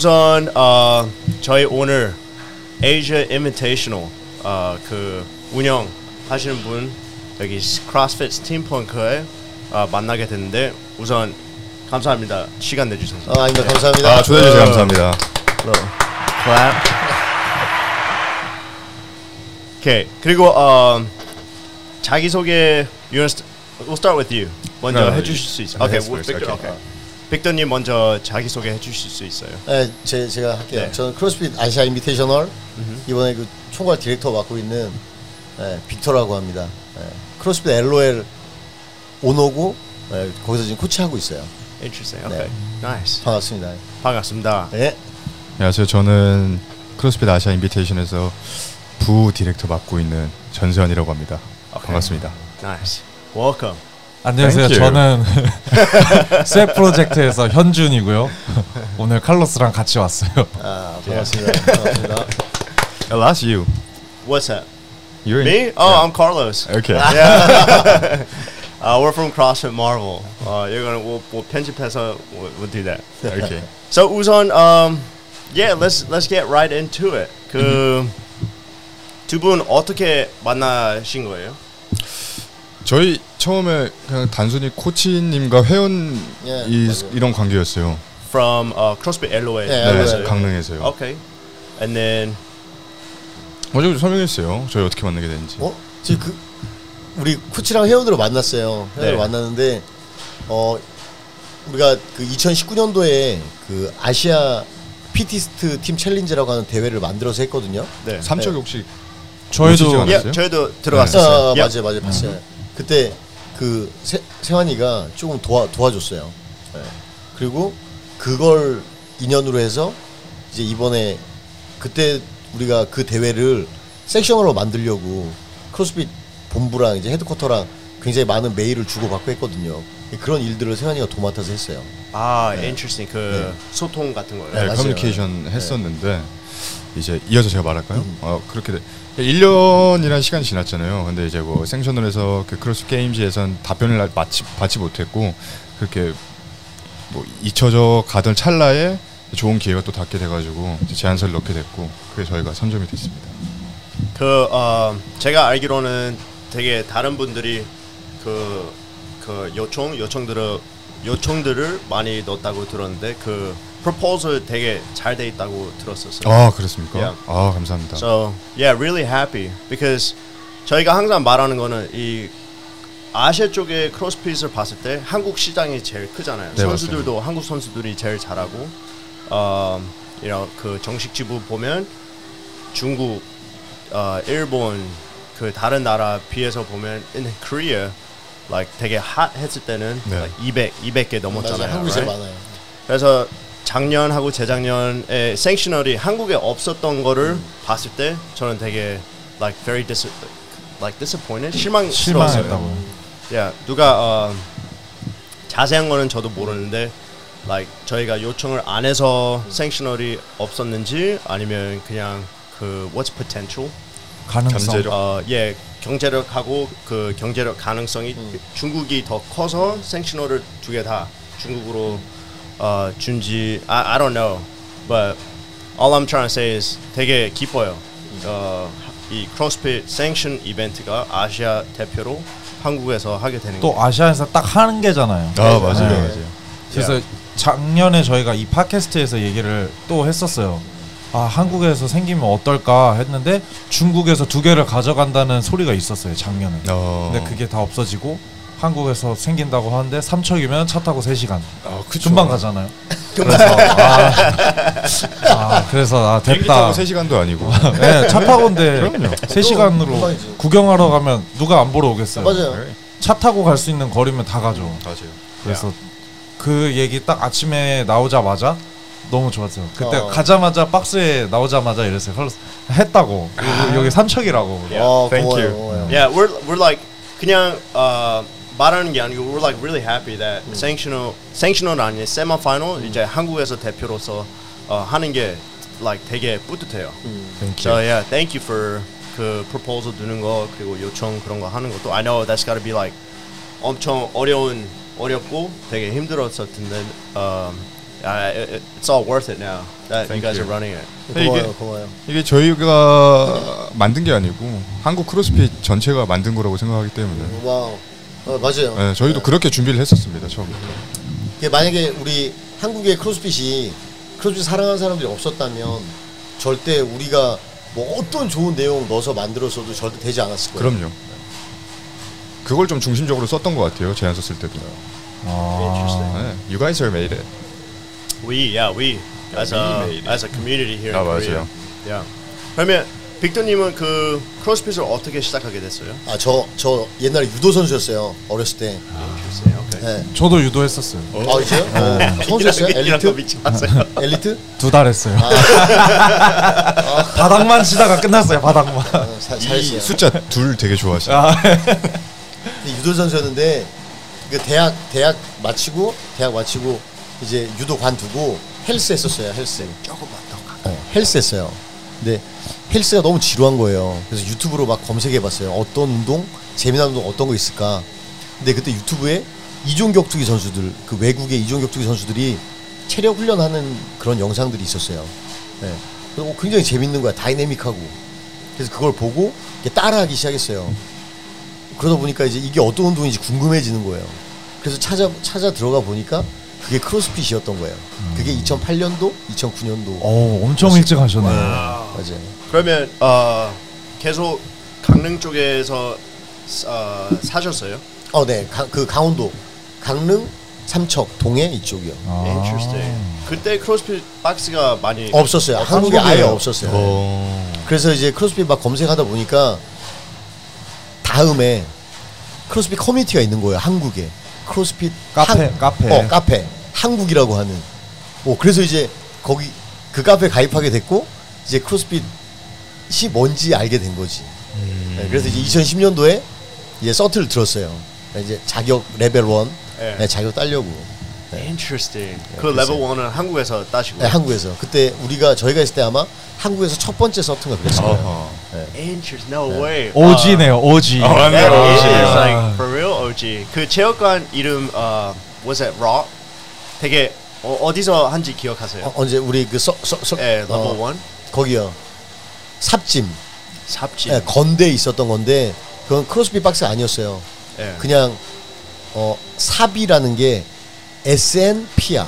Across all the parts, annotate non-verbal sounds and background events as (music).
우선 어, 저희 오늘 Asia Invitational 어, 그 운영 하시는 분 여기 크로스핏 스팀펑크에 어, 만나게 됐는데 우선 감사합니다 시간 내주셔서 아, 아닙니다. 감사합니다. 아 초대해 주셔서 감사합니다. clap. 오케이 그리고 어, 자기 소개 you wanna st- we'll start with you 먼저 아, 해주실 수 있어요. 아, 오케이 빅터 okay. 빅터님 먼저 자기 소개 해 주실 수 있어요. 네, 제, 제가 할게요. 네. 저는 CrossFit Asia Invitational 이번에 그 총괄 디렉터 맡고 있는 네, 빅터라고 합니다. 네, CrossFit Raw 오너고 네, 거기서 지금 코치하고 있어요. Interesting. 네. Okay. Nice. 반갑습니다. 반갑습니다. 네. 안녕하세요. 저는 CrossFit Asia Invitation에서 부 디렉터 맡고 있는 전수현이라고 합니다. 반갑습니다. Nice. Welcome. 안녕하세요. 저는 셀 프로젝트에서 현준이고요. 오늘 칼로스랑 같이 왔어요. 아, 반갑습니다. 반갑습니다. Uh, last you. What's that? You're in- Me? Oh, Yeah. I'm Carlos. Okay. Yeah. uh, we're from CrossFit Marvel. Uh, you're gonna we'll, we'll 편집해서 we'll, we'll do that. okay. So 우선 um, yeah, let's let's get right into it. 그두분 어떻게 만나신 거예요? 저희 처음에 그냥 단순히 코치님과 회원 예, 이. 이런 관계였어요. From uh, CrossFit LOA. 네, 네, LOA. 강릉에서요. Okay. And then 먼저 설명했어요. 저희 어떻게 만나게 됐는지. 어? 지금 그 우리 코치랑 회원으로 만났어요. 회원으로 네. 만났는데 어 우리가 그 2019년도에 그 아시아 Fittest Team Challenge라고 하는 대회를 만들어서 했거든요. 네. 삼척 네. 혹시 저희도? 예, 저희도 들어갔었어요. 아, 예. 맞아요, 맞아요, 봤어요. 그때 그 세, 세환이가 조금 도와 도와줬어요. 네. 그리고 그걸 인연으로 해서 이제 이번에 그때 우리가 그 대회를 sanction으로 만들려고 크로스핏 본부랑 이제 headquarter랑 굉장히 많은 메일을 주고받고 했거든요. 그런 일들을 세환이가 도맡아서 했어요. 아, 네. interesting. 그 네. 소통 같은 거요. 네. 커뮤니케이션 네. 했었는데 이제 이어서 제가 말할까요? 음. 어, 그렇게 돼. 1년이라는 시간이 지났잖아요. 근데 이제 뭐 sanction을 해서 그 CrossFit Games에선 답변을 받지, 받지 못했고 그렇게 뭐 잊혀져 가던 찰나에 좋은 기회가 또 닿게 돼가지고 제안서를 넣게 됐고 그게 저희가 선정이 됐습니다. 그 어, 제가 알기로는 되게 다른 분들이 그, 그 요청 요청들을 요청들을 많이 넣었다고 들었는데 그 proposal 되게 잘 돼 있다고 들었었어요. 아 그렇습니까? Yeah. 아 감사합니다. So yeah, really happy because 저희가 항상 말하는 거는 이 아시아 쪽의 크로스핏을 봤을 때 한국 시장이 제일 크잖아요. 네, 선수들도 한국 선수들이 제일 잘하고, 어, you know, 그 정식 지부 보면 중국, 어, 일본 그 다른 나라 비해서 보면 in Korea, like 되게 핫 했을 때는 네. like 200, 200개 넘었잖아요. 맞아요. 한국이 제일 right? 많아요. 그래서 작년하고 재작년에 생셔널이 한국에 없었던 거를 봤을 때 저는 되게 like very dis like disappointed 실망스러웠어요. 실망했다고. 야 누가 어, 자세한 거는 저도 모르는데 like 저희가 요청을 안 해서 생셔널이 없었는지 아니면 그냥 그 what's potential 가능성. 잠재력. 어, 예 경제력하고 그 경제력 가능성이 중국이 더 커서 생신호를 두개 다 중국으로 어, 준지 I, I don't know but all I'm trying to say is 되게 기뻐요 어, 이 크로스핏 생션 이벤트가 아시아 대표로 한국에서 하게 되는 또게 아시아에서 딱 하는 게잖아요. 아 맞아요, 네. 맞아요. 그래서 작년에 저희가 이 팟캐스트에서 얘기를 또 했었어요. 아 한국에서 생기면 어떨까 했는데 중국에서 두 개를 가져간다는 소리가 있었어요 작년에. 어. 근데 그게 다 없어지고 한국에서 생긴다고 하는데 삼척이면 차 타고 3시간 아, 그쵸. 금방 가잖아요. (laughs) 그래서 아, 아 그래서 아 비행기 됐다. 타고 3시간도 아니고. (laughs) 네, 차 타고인데 그럼요. 3시간으로 금방이지. 구경하러 가면 누가 안 보러 오겠어요. 맞아요. 차 타고 갈 수 있는 거리면 다 가죠. 맞아요. 그래서 그 얘기 딱 아침에 나오자마자 너무 좋았어요. 그때 어. 가자마자 박스에 나오자마자 이랬어요. 했다고 여기, 여기 삼척이라고. 어, Thank 고마워요, you. 고마워요. Yeah, we're we're like 그냥 어, 말하는 게 아니고 we're like really happy that sanctional sanctional 아니 세마 파이널 이제 한국에서 대표로서 어, 하는 게 like 되게 뿌듯해요. Thank So yeah, thank you for 그 proposal 두는 거 그리고 요청 그런 거 하는 것도 I know that's gotta be like 엄청 어려운 어렵고 되게 힘들었을 텐데 어, uh, it- it's all worth it now that you Thank guys you. are running it. 고마워요, 이게- 고마워요. 이게 저희가 만든 게 아니고 한국 크로스핏 전체가 만든 거라고 생각하기 때문에 Wow. 어, 맞아요. 네, 저희도 그렇게 준비를 했었습니다 처음부터. 이게 만약에 우리 한국의 CrossFit이 CrossFit 사랑하는 사람들이 없었다면 절대 우리가 뭐 어떤 좋은 내용 넣어서 만들었어도 절대 되지 않았을 거예요. 그럼요. 그걸 좀 중심적으로 썼던 것 같아요 제안 썼을 때도. 아, 네, you guys are made it. We yeah we as a as a community here 아, in Korea. 맞아요. Yeah. 그러면 빅터님은 그 크로스핏을 어떻게 시작하게 됐어요? 아, 저, 저 옛날에 유도 선수였어요. 어렸을 때. Interesting. Okay. 네. 저도 유도했었어요. 아, 이제요? 어, 선수였어요? 이런 거 엘리트? (laughs) 엘리트? 두 달 했어요. (laughs) 바닥만 치다가 끝났어요. 바닥만. 어, 사- 이. 숫자 둘 되게 좋아하시죠. 근데 유도 선수였는데 그 대학 대학 마치고 대학 마치고 이제 유도 관두고 헬스 했었어요. 헬스. 조금만 더. 어, 헬스 했어요. 근데 헬스가 너무 지루한 거예요. 그래서 유튜브로 막 검색해봤어요. 어떤 운동, 재미난 운동 어떤 거 있을까. 근데 그때 유튜브에 이종 격투기 선수들, 그 외국의 이종 격투기 선수들이 체력 훈련하는 그런 영상들이 있었어요. 네. 그리고 굉장히 재밌는 거야. 다이내믹하고. 그래서 그걸 보고 따라하기 시작했어요. 그러다 보니까 이제 이게 어떤 운동인지 궁금해지는 거예요. 그래서 찾아 찾아 들어가 보니까 그게 크로스핏이었던 거예요. 그게 2008년도, 2009년도 오, 엄청 일찍 하셨네. 맞아요. 그러면 어, 계속 강릉 쪽에서 어, 사셨어요? 어, 네, 가, 그 강원도, 강릉, 삼척, 동해 이쪽이요. 아. Interesting. 그때 크로스핏 박스가 많이 없었어요. 한국에 아예 한국에요. 없었어요. 어. 그래서 이제 크로스핏 막 검색하다 보니까 다음에 크로스핏 커뮤니티가 있는 거예요. 한국에 크로스핏 카페, 카페. 어 카페 한국이라고 하는. 뭐 그래서 이제 거기 그 카페 가입하게 됐고 이제 크로스핏이 뭔지 알게 된 거지. 네, 그래서 이제 2010년도에 이제 cert를 들었어요. 이제 자격 레벨 1 네. 네, 자격 따려고. Interesting. 그 그래서- 레벨 1은 한국에서 따시고. 네, 한국에서 그때 우리가 저희가 있을 때 아마 한국에서 첫 번째 cert인가 그랬을 거예요. 어허. Interesting. No way. OG네요. OG. 아, 맞네. That OG. is like for real OG. 그 체육관 이름 어 was it Raw? 되게 어, 어디서 한지 기억하세요? 어, 언제 우리 그 서, 서, 서, 예, 어, 1 거기요. Sap gym. Sap gym. 예, 건대에 있었던 건데 그건 크로스핏 박스가 아니었어요. 예. 그냥 어 Sap이라는 게 SNP야.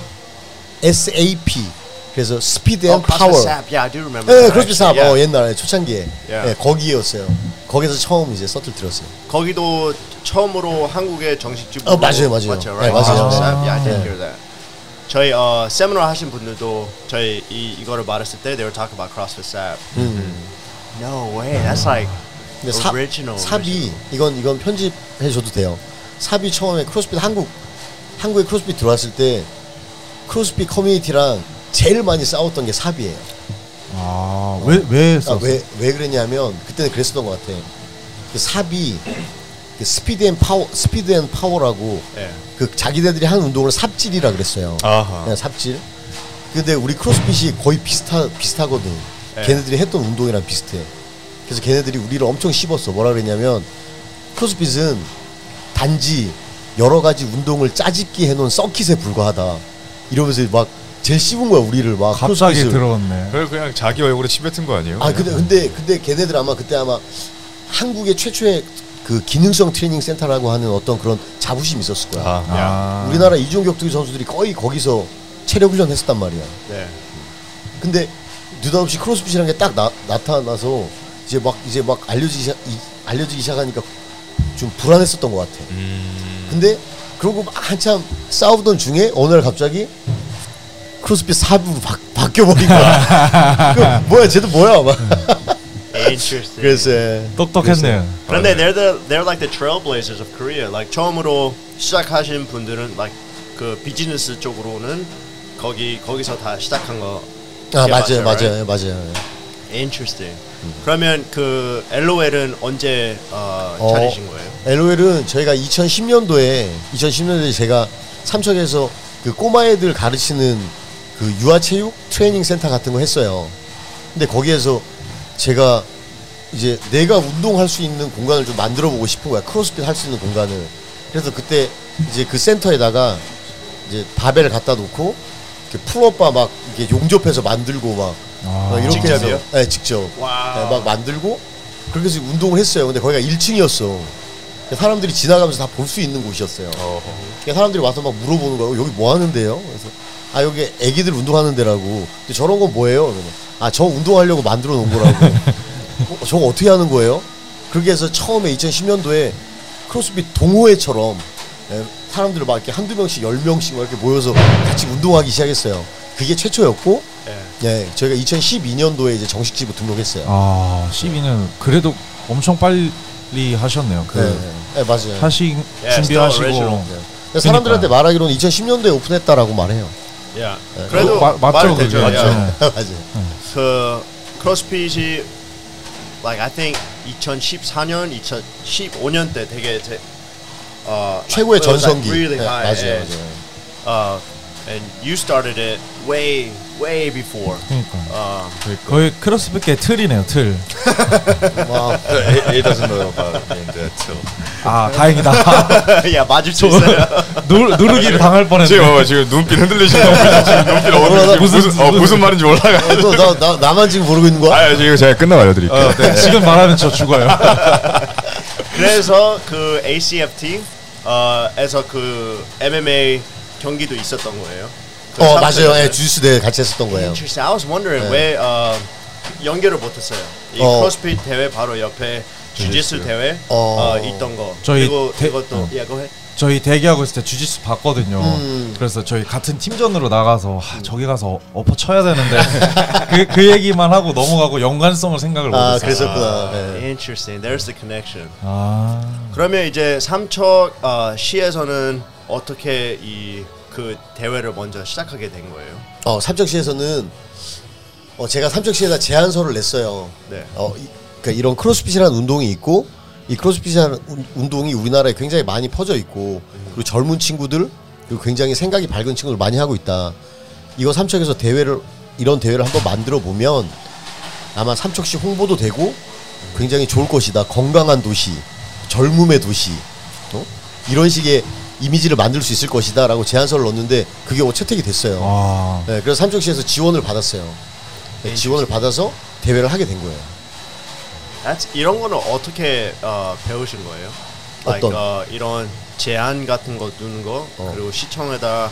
SAP. 그래서 speed and 어, 파워. 예, that, CrossFit Sap. actually. 어. 옛날에 초창기에. Yeah. 예, 거기였어요. 거기서 처음 이제 cert를 들었어요. 거기도 처음으로 한국의 정식 gym으로 어, 맞아요, 맞아요. 맞죠, 네, right? 맞아요. CrossFit Sap. Yeah, I did 네. hear that. 저희 어, 세미나 하신 분들도 저희 이 이거를 말했을 때 they were talking about CrossFit Sap. 음. No way. That's like 삽, original. 삽이 이건 이건 편집해 줘도 돼요. 삽이 처음에 크로스핏 한국 한국에 크로스핏 들어왔을 때 크로스핏 커뮤니티랑 제일 많이 싸웠던 게 삽이에요. 아, 왜, 왜 아? 왜, 왜 그랬냐면 그때는 그랬었던 것 같아. 그 삽이 그 speed and power speed and power라고 예. 그 자기네들이 하는 운동을 삽질이라 그랬어요. 아하. 그냥 삽질. 근데 우리 크로스핏이 거의 비슷하 비슷하거든. 네. 걔네들이 했던 운동이랑 비슷해. 그래서 걔네들이 우리를 엄청 씹었어. 뭐라 그랬냐면 크로스핏은 단지 여러 가지 운동을 짜집기 해놓은 서킷에 불과하다. 이러면서 막 제일 씹은 거야 우리를 막 갑자기. 들어왔네. 그걸 그냥 자기 얼굴에 치뱉은 거 아니에요? 아 근데 근데 근데 걔네들 아마 그때 아마 한국의 최초의 그 기능성 트레이닝 센터라고 하는 어떤 그런 자부심이 있었을 거야. 아, 아. 우리나라 이종 격투기 선수들이 거의 거기서 체력 훈련 했었단 말이야. 네. 근데 느닷없이 크로스핏이라는 게 딱 나타나서 이제 막 이제 막 알려지기 시작, 이, 알려지기 시작하니까 좀 불안했었던 것 같아. 음. 근데 그러고 막 한참 싸우던 중에 어느 날 갑자기 크로스핏 사부로 바, 바뀌어버린 거야. (laughs) 그 뭐야, 쟤도 뭐야, 막. Interesting. 그래서 예. 똑똑했네요. 그런데 they're the they're like the trailblazers of Korea. Like 처음으로 시작하신 분들은 like 그 비즈니스 쪽으로는 거기 거기서 다 시작한 거. 아 맞아요, 맞아요, 맞아요, 맞아요. Interesting. 그러면 그 LOL은 언제 어, 어. 차리신 거예요? LOL은 저희가 2010년도에 2010년도에 제가 삼척에서 그 꼬마 애들 가르치는 그 유아체육 트레이닝 센터 같은 거 했어요. 근데 거기에서 제가 이제 내가 운동할 수 있는 공간을 좀 만들어 보고 싶은 거야. 크로스핏 할 수 있는 공간을. 그래서 그때 이제 그 센터에다가 이제 바벨을 갖다 놓고 이렇게 풀업바 막 이렇게 용접해서 만들고 막, 아. 막 이렇게 직접이요? 해서 네, 직접. 네, 막 만들고 그렇게 해서 운동을 했어요. 근데 거기가 1층이었어. 사람들이 지나가면서 다 볼 수 있는 곳이었어요. 그러니까 사람들이 와서 막 물어보는 거예요. 여기 뭐 하는데요? 그래서 아 여기 애기들 운동하는 데라고. 근데 저런 건 뭐예요? 그러면 아저 운동하려고 만들어 놓은 거라고. (laughs) 어, 저거 어떻게 하는 거예요? 그렇게 해서 처음에 2010년도에 크로스핏 동호회처럼 예, 사람들 막 이렇게 한두 명씩 열 명씩 막 이렇게 모여서 같이 운동하기 시작했어요. 그게 최초였고, 예. 예, 저희가 2012년도에 이제 정식 지부 등록했어요. 아 12는 그래도 엄청 빨리 하셨네요. 그 네, 네, 맞아요. 하시 준비하시고. 근데 사람들한테. 말하기로는 2010년도에 오픈했다라고 말해요. 야. 네. 그래도 마- 맞죠, 그게. 맞죠. 야. (laughs) 맞아요. 그 크로스핏이 like I think 2014년, 2015년 때 되게 제, 어, 최고의 it was, like, 전성기. really 네, high. 맞아요, and, 맞아요. uh, and you started it way way before. 그러니까 어, 거의 크로스핏계 틀이네요 틀. (laughs) 와, He doesn't know about that too. 아 다행이다. (laughs) 야 맞을 수 있어요. (laughs) 누, 누르기를 당할 뻔했네. 지금 어, 지금 눈빛 흔들리시는 거 지금 눈빛 어디 무슨- 무슨 어, 무슨 말인지 몰라가. 너, 나, 나, 나만 지금 모르고 있는 거야? 아 지금 제가 끝나고 알려드릴게요. 어, 네, 지금 말하면 저 죽어요. 그래서 그 ACFT 어, 에서 그 MMA 경기도 있었던 거예요. 그 어. 맞아요. 예, 주스 대 같이 했었던 거예요. Interesting. I was wondering 네. 왜 어, 연결을 못했어요. 이 어. 크로스핏 대회 바로 옆에 주짓수 대회 어. 어, 있던 거. 저희 그리고 대- 이것도 어. 야, go ahead. 저희 대기하고 있을 때 주짓수 봤거든요. 음. 그래서 저희 같은 팀전으로 나가서 아, 저기 가서 엎어 쳐야 되는데 (laughs) 그, 그 얘기만 하고 넘어가고 연관성을 생각을 아, 못했어요. 그랬었구나. 예. Interesting. There's the connection. 아, 그러면 이제 삼척 어, 시에서는 어떻게 이 그 대회를 먼저 시작하게 된 거예요? 어, 삼척시에서는 어, 제가 삼척시에다 제안서를 냈어요. 네. 어, 이, 그러니까 이런 크로스핏이라는 운동이 있고 이 크로스핏이라는 운- 운동이 우리나라에 굉장히 많이 퍼져 있고 그리고 젊은 친구들 그리고 굉장히 생각이 밝은 친구들 많이 하고 있다. 이거 삼척에서 대회를 이런 대회를 한번 만들어 보면 아마 삼척시 홍보도 되고 굉장히 좋을 것이다. 건강한 도시, 젊음의 도시, 어? 이런 식의 이미지를 만들 수 있을 것이다라고 제안서를 넣었는데 그게 뭐 채택이 됐어요. 와, 네, 그래서 삼척시에서 지원을 받았어요. 네, 지원을 받아서 대회를 하게 된 거예요. That's, 이런 거는 어떻게 어, 배우신 거예요? Like, 어떤? 어, 이런 제안 같은 거 두는 거 어. 그리고 시청에다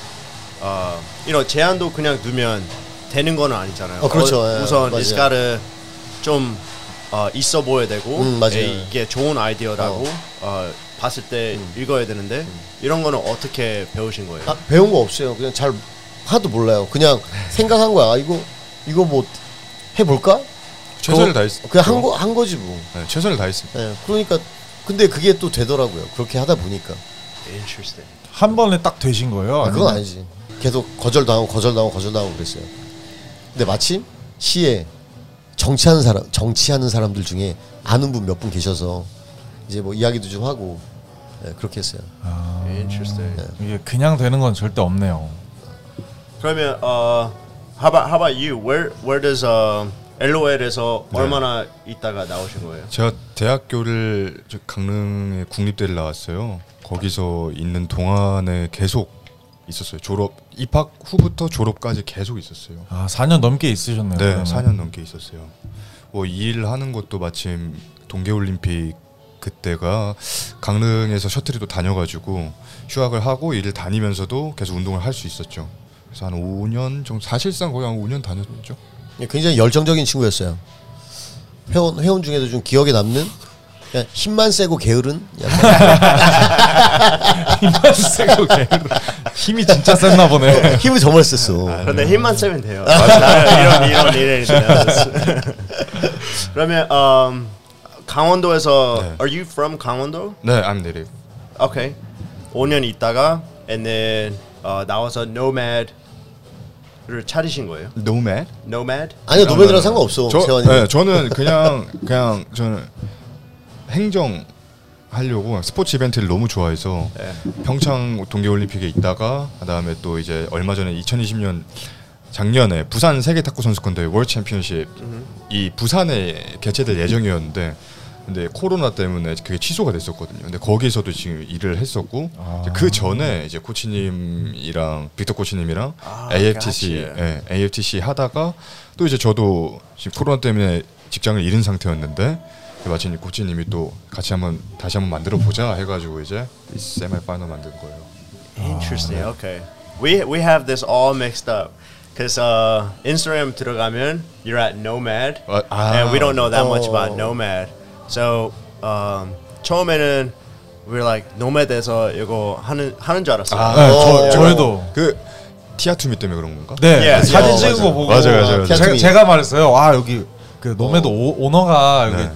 어, 이런 제안도 그냥 두면 되는 거는 아니잖아요. 어, 그렇죠. 예, 우선 맞아요. gotta 좀 어, 있어 보여야 되고 음, 맞아요. 에, 이게 좋은 아이디어라고 어, 봤을 때 읽어야 되는데 이런 거는 어떻게 배우신 거예요? 아, 배운 거 없어요. 그냥 잘 하도 몰라요. 그냥 생각한 거야. 아, 이거 이거 뭐 해볼까? 최선을 다했어. 그냥 한거한 거지 뭐. 네, 최선을 다했습니다. 네, 그러니까 근데 그게 또 되더라고요. 그렇게 하다 보니까 Interesting. 한 번에 딱 되신 거예요? 아, 그건 아니지. 계속 거절당하고 거절당하고 거절당하고 그랬어요. 근데 마침 시에 정치하는 사람 정치하는 사람들 중에 아는 분 몇 분 계셔서 이제 뭐 이야기도 좀 하고 네, 그렇게 했어요. 아, Interesting. 이게 그냥 되는 건 절대 없네요. 그러면 어, how about how about you? Where where does uh, LOL에서 네. 얼마나 있다가 나오신 거예요? 제가 대학교를 저 강릉의 국립대를 나왔어요. 거기서 있는 동안에 계속 있었어요. 졸업 입학 후부터 졸업까지 계속 있었어요. 아, 4년 넘게 있으셨네요. 네, 그러면. 4년 넘게 있었어요. 뭐 일하는 것도 마침 동계 올림픽 그때가 강릉에서 셔틀이 또 다녀가지고 휴학을 하고 일을 다니면서도 계속 운동을 할 수 있었죠. 그래서 한 5년 정도 사실상 거의 한 5년 다녔죠. 예, 굉장히 열정적인 친구였어요. 회원 회원 중에도 좀 기억에 남는 그냥 힘만 세고 게으른 (laughs) 힘만 세고 게으르. 힘이 진짜 셌나 보네. 힘을 정말 셌어. 근데 힘만 세면 돼요. 이런 이런 일이 그러면 um, 강원도에서 네. Are you from 강원도? 네, I'm native. Okay. 5년 있다가 and then 어, 나와서 Nomad 를 차리신 거예요? Nomad? Nomad? 아니요 노벨이랑 상관없어. 저, 세환이. 네, 저는 그냥 그냥 저는 행정 하려고 스포츠 이벤트를 너무 좋아해서 네. 평창 동계올림픽에 있다가 그다음에 또 이제 얼마 전에 2020년 작년에 부산 세계 탁구 선수권 대회 월 챔피언십 이 부산에 개최될 예정이었는데 근데 코로나 때문에 그게 취소가 됐었거든요. 근데 거기서도 지금 일을 했었고 아. 그 전에 이제 코치님이랑 빅터 코치님이랑 아, AFTC. 예, AFTC 하다가 또 이제 저도 지금 코로나 때문에 직장을 잃은 상태였는데 마침 이 코치님이 또 같이 한번 다시 한번 만들어 보자 해가지고 이제 이 세미 파이널 만든 거예요. Interesting. Okay. We we have this all mixed up. Cause uh, Instagram 들어가면 you're at Nomad, 아, 아. and we don't know that much about 어. Nomad. So um, 처음에는 we're like Nomad에서 이거 하는 하는 줄 알았어요. 아, 네, 어. 저, 저희도 그 티아투미 때문에 그런 건가? 네 예, 사진 어, 찍은. 거 보고 맞아요, 맞아요. 제가. 제가 말했어요. 아 여기 그 노매도 오, 오너가 여기 네.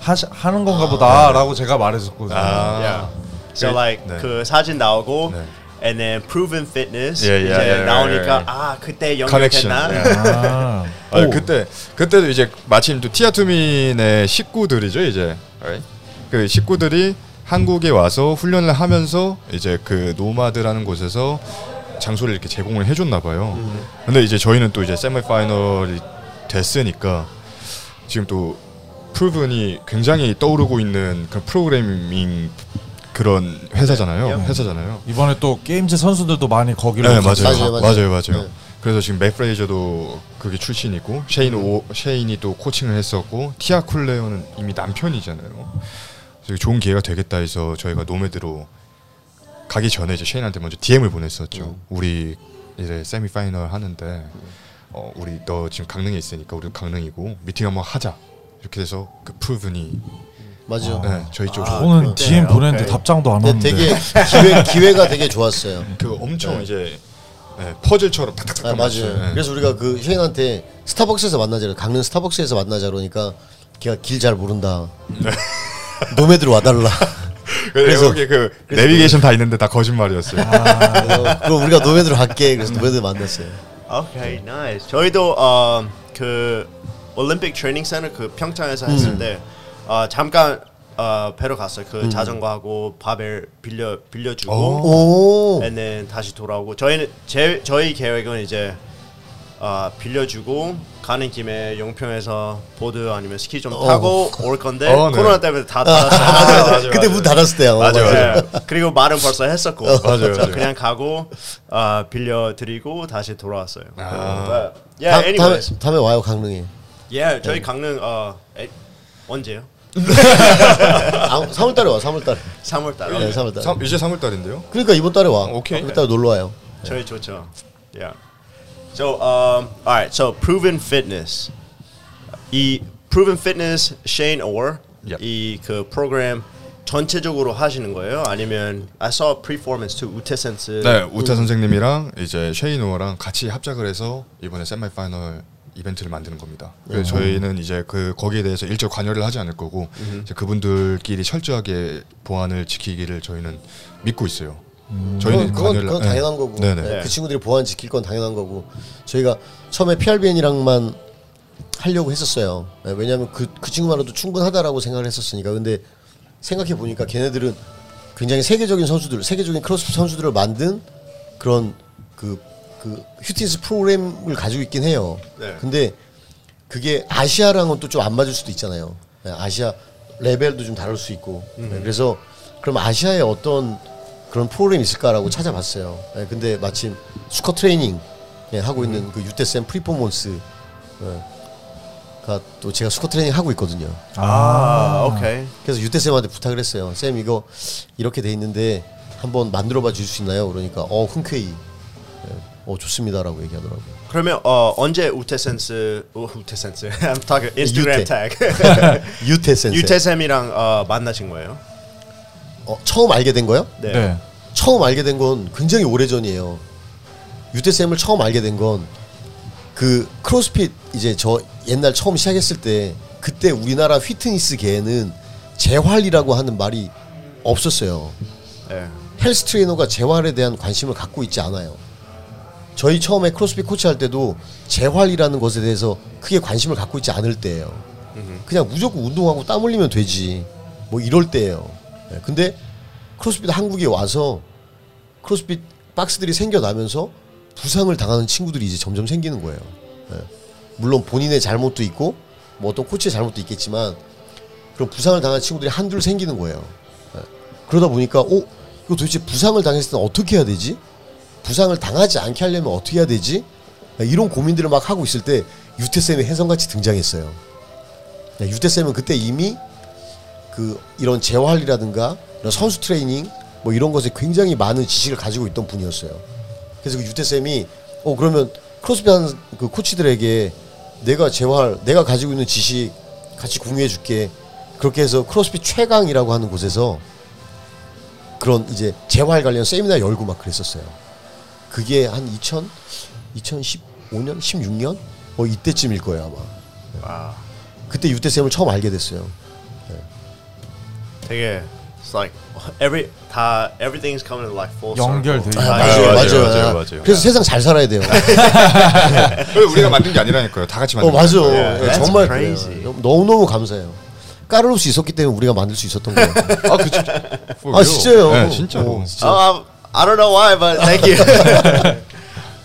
하시, 하는 건가 보다라고 제가 말했었거든요. 아. Yeah. So 그- like 네. 그 사진 나오고 네. And then proven fitness 예, 예, 이제 예, 예, 나오니까 예. 아 그때? 예. 아, (laughs) 아 오. 그때 그때도 이제 마침 또 티아투민의 식구들이죠 이제 right? 그 식구들이 한국에 와서 훈련을 하면서 이제 그 노마드라는 곳에서 장소를 이렇게 제공을 해줬나 봐요. 근데 이제 저희는 또 이제 세미 파이널이 됐으니까 지금 또 프루븐이 굉장히 떠오르고 있는 그런 프로그래밍 그런 회사잖아요. 네. 회사잖아요. 이번에 또 Games 선수들도 많이 거기로 네 갔어요. 맞아요 맞아요, 맞아요 맞아요. 맞아요. 네. 그래서 지금 맷 프레이저도 그게 출신이고 셰인 오어 셰인이 또 코칭을 했었고 티아 클레어는 이미 남편이잖아요. 그래서 좋은 기회가 되겠다 해서 저희가 노매드로 가기 전에 이제 셰인한테 먼저 DM을 보냈었죠. 우리 이제 세미 파이널 하는데 어 우리 너 지금 강릉에 있으니까 우리 강릉이고 미팅 한번 하자. 이렇게 돼서 그 PRVN이 맞아요. 네, 저희 쪽으로 아, 저는 네, DM 보냈는데 오케이. 답장도 안 근데 왔는데. 되게 (laughs) 기회 기회가 되게 좋았어요. 그 엄청 네. 이제 네, 퍼즐처럼 탁탁탁 아. 맞아요. 네. 그래서 우리가 그 셰인한테 스타벅스에서 만나자. 강릉 스타벅스에서 만나자 그러니까 걔가 길 잘 모른다. 노매드로 와달라. (laughs) 그래서 여기 그 내비게이션 다 있는데 다 거짓말이었어요. 그래서 그럼 우리가 노매드로 갈게. 그래서 노매드 만났어요. Okay, nice. 저희도 어, 그 올림픽 트레이닝 센터 그 평창에서 했을 때 어, 잠깐 어, 배로 갔어요. 그 자전거하고 바벨 빌려 빌려주고, 오. then 다시 돌아오고. 저희는 제 저희 계획은 이제 어, 빌려주고 가는 김에 용평에서 보드 아니면 스키 좀 타고 올 건데 어, 네. 코로나 때문에 다 맞아요. 닫았어요. 맞아요, 그때 맞아요. 문 닫았을. 어, 맞아요, 맞아요. 네. 그리고 말은 벌써 했었고 (laughs) 맞아요, 자, 맞아요. (laughs) 그냥 가고 어, 빌려드리고 다시 돌아왔어요. 아. But, 다, yeah, 다음에 anyways. 다음에 와요 강릉에. 예, 저희 강릉 어 에, 언제요? 아, 3월 달에 와. 3월 달에. 3월 달. 네, 3월 달에. 삼- 이제 3월 달인데요. 그러니까 이번 달에 와. 오케이. 이번 달에 놀러 와요. 저희 좋죠. Yeah. So um, all right. So proven fitness. 이 proven fitness Shane Orr Yep. 이그 프로그램 전체적으로 하시는 거예요? 아니면 I saw performance to 우태 센스. 네, 우타 선생님이랑 이제 쉐이노어랑 같이 합작을 해서 이번에 세미 파이널 이벤트를 만드는 겁니다. 그래서 저희는 이제 그 거기에 대해서 일절 관여를 하지 않을 거고 이제 그분들끼리 철저하게 보안을 지키기를 저희는 믿고 있어요. 저희는 그건, 그건, 관여를- 그건 네. 당연한 거고 네네. 네, 그 친구들이 보안 지킬 건 당연한 거고 저희가 처음에 PRBN이랑만 하려고 했었어요. 네, 왜냐하면 그, 그 친구만으로도 충분하다라고 생각을 했었으니까 근데 생각해 보니까 걔네들은 굉장히 세계적인 선수들, 세계적인 크로스핏 선수들을 만든 그런 그, 그 휴티스 프로그램을 가지고 있긴 해요. 네. 근데 그게 아시아랑은 또 좀 안 맞을 수도 있잖아요. 네, 아시아 레벨도 좀 다를 수 있고. 네, 그래서 그럼 아시아에 어떤 그런 프로그램이 있을까라고 찾아봤어요. 네, 근데 마침 수컷 트레이닝 예, 하고 있는 그 유테쌤 프리포먼스 예, 가또 제가 수컷 트레이닝 하고 있거든요. 아, 오케이. 그래서 유태 쌤한테 부탁을 했어요. 쌤 이거 이렇게 돼 있는데 한번 만들어 봐 줄 수 있나요? 그러니까 어 흔쾌히 예, 어 좋습니다라고 얘기하더라고요. 그러면 어 언제 우태센스 우, 우태센스 (laughs) I'm talking Instagram 유태. tag (laughs) 유태쌤 유태쌤이랑 어, 만나신 거예요? 어, 처음 알게 된 거요? 네. 네. 처음 알게 된 건 굉장히 오래 전이에요. 유태쌤을 처음 알게 된 건 그 크로스핏 이제 저 옛날 처음 시작했을 때 그때 우리나라 휘트니스계에는 재활이라고 하는 말이 없었어요. 네. 헬스 트레이너가 재활에 대한 관심을 갖고 있지 않아요. 저희 처음에 크로스핏 코치 할 때도 재활이라는 것에 대해서 크게 관심을 갖고 있지 않을 때예요. 그냥 무조건 운동하고 땀 흘리면 되지. 뭐 이럴 때예요. 예, 근데 크로스핏 한국에 와서 크로스핏 박스들이 생겨나면서 부상을 당하는 친구들이 이제 점점 생기는 거예요. 예. 물론 본인의 잘못도 있고 뭐 어떤 코치의 잘못도 있겠지만 그럼 부상을 당한 친구들이 한둘 생기는 거예요. 예. 그러다 보니까 어 이거 도대체 부상을 당했을 때 어떻게 해야 되지? 부상을 당하지 않게 하려면 어떻게 해야 되지? 예, 이런 고민들을 막 하고 있을 때 유태쌤이 혜성같이 등장했어요. 예, 유태쌤은 그때 이미 그 이런 재활이라든가 이런 선수 트레이닝 뭐 이런 것에 굉장히 많은 지식을 가지고 있던 분이었어요. 그래서 그 유태 쌤이 어 그러면 크로스핏 그 코치들에게 내가 재활 내가 가지고 있는 지식 같이 공유해 줄게. 그렇게 해서 크로스핏 최강이라고 하는 곳에서 그런 이제 재활 관련 세미나 열고 막 그랬었어요. 그게 한 2000, 2015년, 16년 어 이때쯤일 거예요 아마. 와, 그때 유태 쌤을 처음 알게 됐어요. 되게 it's like every 다 everything's coming like full 연결돼. 아, 맞아요, 예, 맞아요. 맞아요, 맞아요. 그래서 세상 잘 살아야 돼요. (laughs) 우리가 만든 게 아니라니까요. 다 같이 어 만든 맞아. 거예요. Yeah, 예, that's 정말. 너무 너무 감사해요. 까르로스 있었기 때문에 우리가 만들 수 있었던 거예요. 아, 그 진짜. 아 진짜요. 네, 진짜로. 어, 진짜. 아, I don't know why, but thank you. (laughs)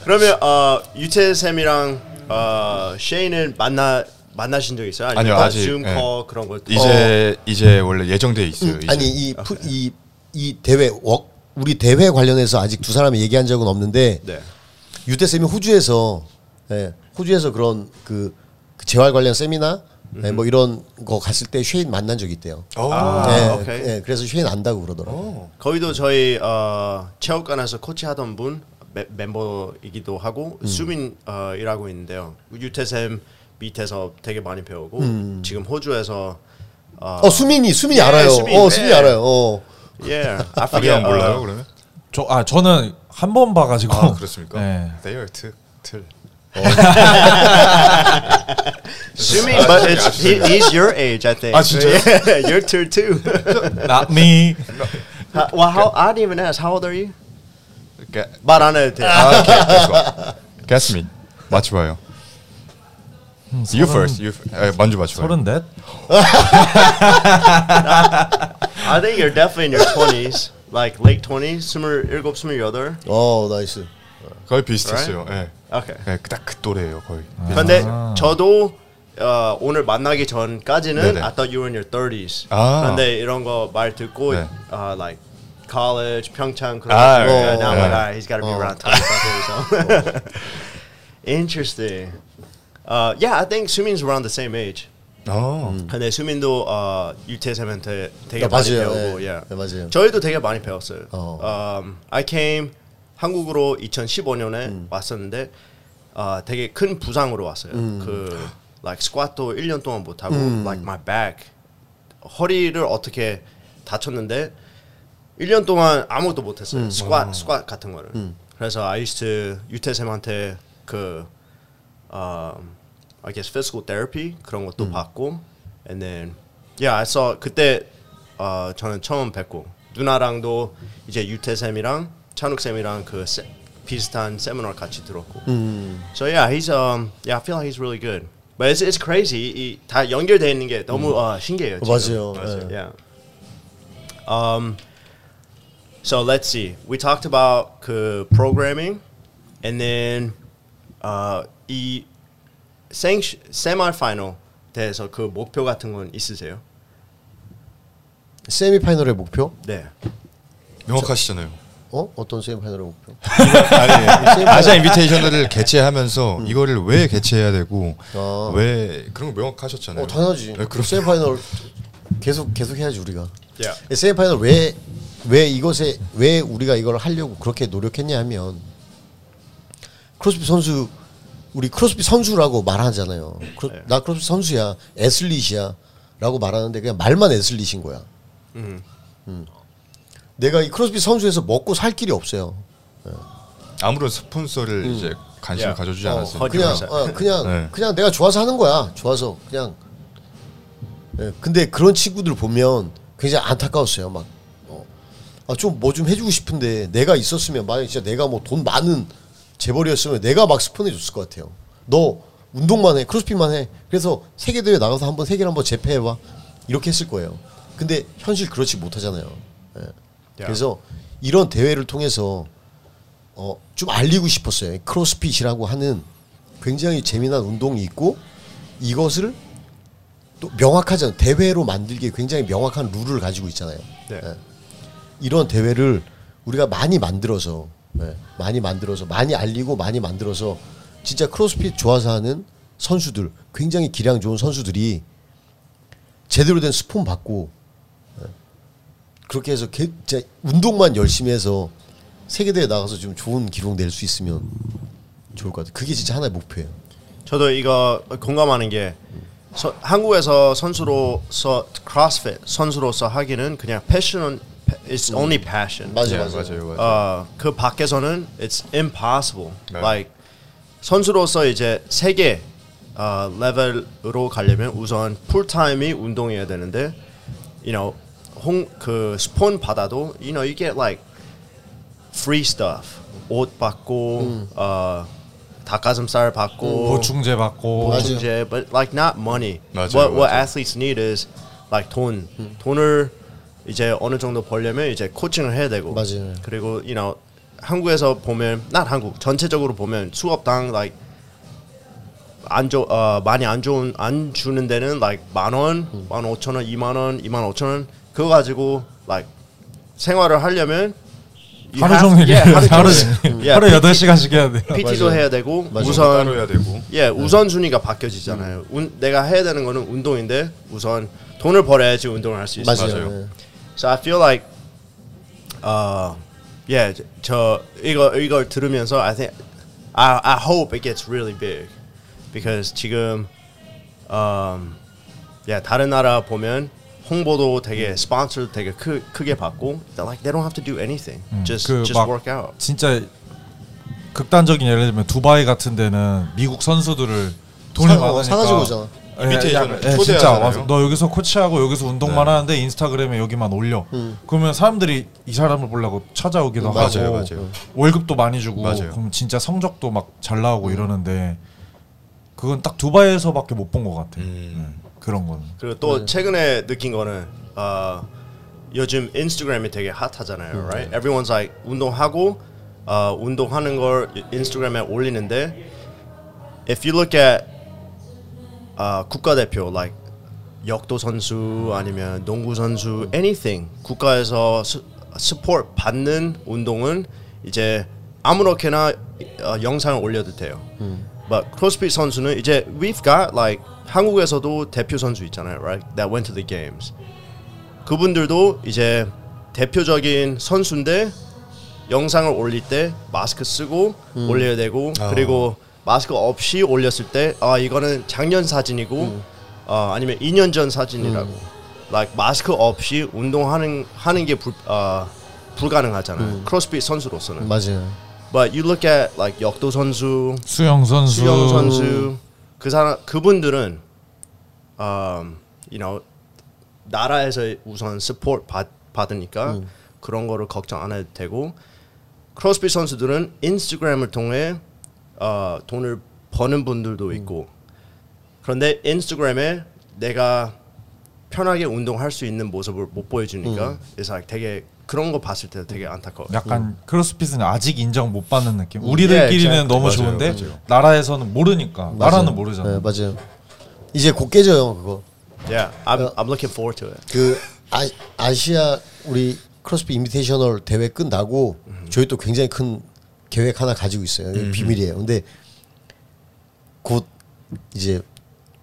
그러면 어, 유태 쌤이랑 어, 셰이는 만나 만나신 적 있어요? 아니요, 뭐 아직, 줌 예. 콜 그런 거. 이제 이제 원래 예정돼 있어요. 이제. 아니 이이이 대회 워, 우리 대회 관련해서 아직 두 사람이 얘기한 적은 없는데 네. 유태 쌤이 호주에서 예, 호주에서 그런 그, 그 재활 관련 세미나 예, 뭐 이런 거 갔을 때 쉐인 만난 적이 있대요. 아, 예, 오케이. 예, 그래서 쉐인 안다고 그러더라고. 거기도 저희 어, 체육관에서 코치하던 분 멤- 멤버이기도 하고 음. 수민 어, 있는데요. 유태 쌤 밑에서 되게 많이 배우고 지금 호주에서 어, 어 수민이 수민이 예, 알아요. 수민, 어 예. 수민이 알아요. 어. 우리 forget. 안 몰라요, 어, 그러면? 저, 아 저는 한 번 봐가지고 아, 그렇습니까? (laughs) 네. They are 틀. Sumin, but it's he, he's your age, I think. 아, 진짜요? Yeah, (laughs) you're two too. Not me. (laughs) How- well, how I didn't even ask. How old are you? Ga- 말 안 해도 돼. 아, 오케이. let's go. (laughs) Guess me. 맞춰봐요. You first. You f- 에, 먼저 맞춰봐요. 서른넷. I think you're definitely in your twenties, like late twenties, 스물일곱, 스물여덟. 어 나이스. 거의 비슷했어요. 예. Okay. 네, 딱그 또래예요, 거의. 근데 저도 어, 오늘 만나기 전까지는 네네. I thought you were in your 30s. 아. 그런데 이런 거 말 듣고 네. uh, like college, 평창 그런 아, 거 네. yeah, now I'm 네. like, alright, he's got to be 어. around 20 something. So. Interesting. Uh, yeah, I think 수민's around the same age. 어. 근데 수민도 어, 유태쌤한테 되게 아, 많이 맞아요. 배우고, 예. yeah. 네, 맞아요. 저희도 되게 많이 배웠어요. 어. Um, I came 한국으로 2015년에 음. 왔었는데 어, 되게 큰 부상으로 왔어요. 음. 그 like squat도 1년 동안 못 하고 like my back 허리를 어떻게 다쳤는데 1년 동안 아무것도 못 했어요. 음. 스쿼트 스쿼트 같은 거를. 그래서 I used to 유태쌤한테 그 um, I guess physical therapy 그런 것도 받고 and then yeah I saw 그때 어, 저는 처음 뵙고 누나랑도 이제 유태쌤이랑 찬욱쌤이랑 그 세, 비슷한 세미나 같이 들었고 so yeah he's um yeah I feel like he's really good but it's, it's crazy 이, 다 연결돼 있는 게 너무 어, 신기해요 어, 지금. 맞아요. 예. yeah um so let's see we talked about 그 programming and then uh, 이 생 세미파이널 대해서 그 목표 같은 건 있으세요? 세미파이널의 목표? 네. 명확하시잖아요. 어 어떤 세미파이널의 목표? (laughs) 아니, 아시아 인비테이션을 개최하면서 이거를 왜 개최해야 되고 아. 왜 그런 거 명확하셨잖아요. 어 당연하지. 네, 그럼 세미파이널 계속 계속 해야지 우리가. Yeah. 세미파이널 왜 왜 이것에 왜 우리가 이걸 하려고 그렇게 노력했냐 하면 크로스핏 선수 우리 크로스핏 선수라고 말하잖아요. 크로, 네. 나 크로스핏 선수야, athlete이야라고 말하는데 그냥 말만 애슬릿인 거야. 음. 내가 이 크로스핏 선수에서 먹고 살 길이 없어요. 아무런 스폰서를 이제 관심을 야. 가져주지 어, 않았어요. 헛- 그냥 100%. 어, 그냥 네. 그냥 내가 좋아서 하는 거야. 좋아서 그냥. 예, 근데 그런 친구들 보면 굉장히 안타까웠어요. 막 어, 아, 좀 뭐 좀 해주고 싶은데 내가 있었으면 만약 진짜 내가 뭐 돈 많은 재벌이었으면 내가 막 스폰해줬을 것 같아요. 너 운동만 해, 크로스핏만 해. 그래서 세계 대회 나가서 한번 세계를 한번 제패해봐. 이렇게 했을 거예요. 근데 현실 그렇지 못하잖아요. 예. 그래서 이런 대회를 통해서 어, 좀 알리고 싶었어요. 크로스핏이라고 하는 굉장히 재미난 운동이 있고 이것을 또 명확하잖아요. 대회로 만들기에 굉장히 명확한 룰을 가지고 있잖아요. 네. 예. 이런 대회를 우리가 많이 만들어서 예, 많이 만들어서 많이 알리고 많이 만들어서 진짜 크로스핏 좋아서 하는 선수들 굉장히 기량 좋은 선수들이 제대로 된 스폰 받고 예, 그렇게 해서 개- 진짜 운동만 열심히 해서 세계 대회 나가서 좀 좋은 기록 낼 수 있으면 좋을 것 같아요. 그게 진짜 하나의 목표예요. 저도 이거 공감하는 게 서, 한국에서 선수로서 크로스핏 선수로서 하기는 그냥 패션은 it's only passion. 맞아요, 예, 맞아요. 맞아요, 맞아요. 어, 그 밖에서는 it's impossible. 네. Like 선수로서 이제 세계 어, 레벨으로 가려면 우선 풀타임이 운동해야 되는데, you know, 홍 그 스폰 받아도 you know you get like free stuff 옷 받고 음. 어, 닭가슴살 받고 보충제 받고. 보충제, but like not money. 맞아요, what what 맞아요. athletes need is like 돈. 돈을 이제 어느 정도 벌려면 이제 코칭을 해야 되고. 맞아요. 그리고 you know 한국에서 보면 not 한국 전체적으로 보면 수업당 like 안 좋, 어, 많이 안 좋은 안 주는 데는 like 만 원, 만 오천 원, 이만 원, 이만 오천 원 그거 가지고 like 생활을 하려면 you (laughs) 하루 종일 yeah, 하루 하루 yeah, 하루 여덟 시간씩 해야 돼요. PT도 맞아요. 해야 되고 맞아요. 우선 따로 해야 되고. 예, 우선 순위가 바뀌어지잖아요. 운, 내가 해야 되는 거는 운동인데 우선 돈을 벌어야지 운동을 할 수 있어요. 맞아요. 맞아요. 예. So I feel like, uh, yeah, 저 이거 이걸 들으면서 I think I I hope it gets really big because 지금, um, yeah, 다른 나라 보면 홍보도 되게 스폰서 되게 크, 크게 받고 they're like they don't have to do anything, just 그 just 막 work out. 진짜 극단적인 예를 들면 두바이 같은 데는 미국 선수들을 돈이 사- 많으니까 사가지고 오잖아. 예, 예, 진짜. 와서 너 여기서 코치하고 여기서 운동만 네. 하는데 인스타그램에 여기만 올려. 그러면 사람들이 이 사람을 보려고 찾아오기도 음, 하고 맞아요, 맞아요. 월급도 많이 주고 맞아요. 그럼 진짜 성적도 막 잘 나오고 이러는데 그건 딱 두바이에서밖에 못 본 것 같아. 음. 요 그런 거는. 그리고 또 최근에 느낀 거는 어, 요즘 인스타그램이 되게 핫하잖아요, right? Everyone's like 운동하고 어, 운동하는 걸 인스타그램에 올리는데 if you look at 어, 국가대표 like 역도 선수 아니면 농구 선수 anything 국가에서 스, 스포트 받는 운동은 이제 아무렇게나 어, 영상을 올려도 돼요. But 크로스핏 선수는 이제 we've got like 한국에서도 대표 선수 있잖아요, right? That went to the games. 그분들도 이제 대표적인 선수인데 영상을 올릴 때 마스크 쓰고 올려야 되고 그리고 마스크 없이 올렸을 때 아 이거는 작년 사진이고 어, 아니면 2년 전 사진이라고. like 마스크 없이 운동하는 하는 게 불, 어, 불가능하잖아요. 크로스핏 선수로서는. 맞아요. But you look at like 역도 선수, 수영 선수, 수영 선수 그 사람 그분들은 um, you know 나라에서 우선 스포트 받, 받으니까 그런 거를 걱정 안 해도 되고 크로스핏 선수들은 인스타그램을 통해 어, 돈을 버는 분들도 있고 그런데 인스타그램에 내가 편하게 운동할 수 있는 모습을 못 보여주니까 it's like 되게 그런 거 봤을 때 되게 안타까워. 약간 크로스핏은 아직 인정 못 받는 느낌. 우리들끼리는 exactly. 너무 맞아요, 좋은데 맞아요. 나라에서는 모르니까 맞아요. 나라는 모르잖아. 네, 맞아요. 이제 곧 깨져요 그거. Yeah, I'm I'm looking forward to it. 그 아, 아시아 우리 크로스핏 인비테이셔널 대회 끝나고 저희 또 굉장히 큰 계획 하나 가지고 있어요. 이거 비밀이에요. 근데 곧 이제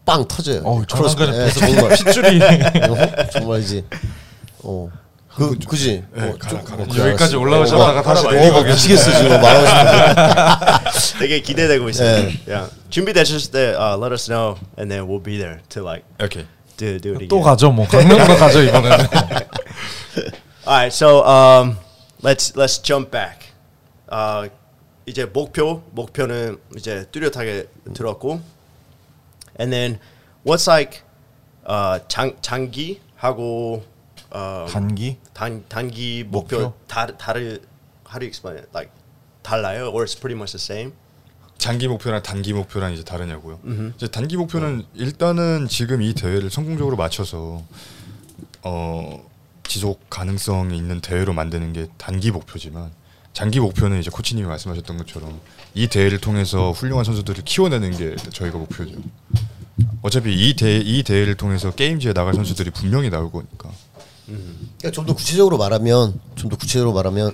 빵 터져요. 크로스핏. 전환근에 예, 계속 정말 핏줄이 (laughs) 어, 정말 이제 어. 그 그지. 네, 어, 가라, 좀- 가라. 어, 그래, 여기까지. 올라오셨다가 어, 다시 어, 내리고 어, 미치겠어 지금 말하고 싶은데. (laughs) 되게 기대되고 있어요. 네. Yeah. 준비되셨을 때 uh, let us know and then we'll be there to like 오케이. do, do it again. 또 가죠 뭐 강릉으로 (laughs) 가죠 이번에는. Alright, so um, let's let's jump back. 어, 이제 목표 목표는 이제 뚜렷하게 들었고, and then what's like 어, 장 장기 하고 어, 단기 단 단기 목표, 목표? 다르 다르 how do you explain it? Like 달라요, or it's pretty much the same? 장기 목표랑 단기 목표랑 이제 다르냐고요. 이제 단기 목표는 일단은 지금 이 대회를 성공적으로 마쳐서 어 지속 가능성이 있는 대회로 만드는 게 단기 목표지만 장기 목표는 이제 코치님이 말씀하셨던 것처럼 이 대회를 통해서 훌륭한 선수들을 키워내는 게 저희가 목표죠. 어차피 이 대회 이 대회를 통해서 게임즈에 나갈 선수들이 분명히 나올 거니까. 그러니까 좀 더 구체적으로 말하면 좀 더 구체적으로 말하면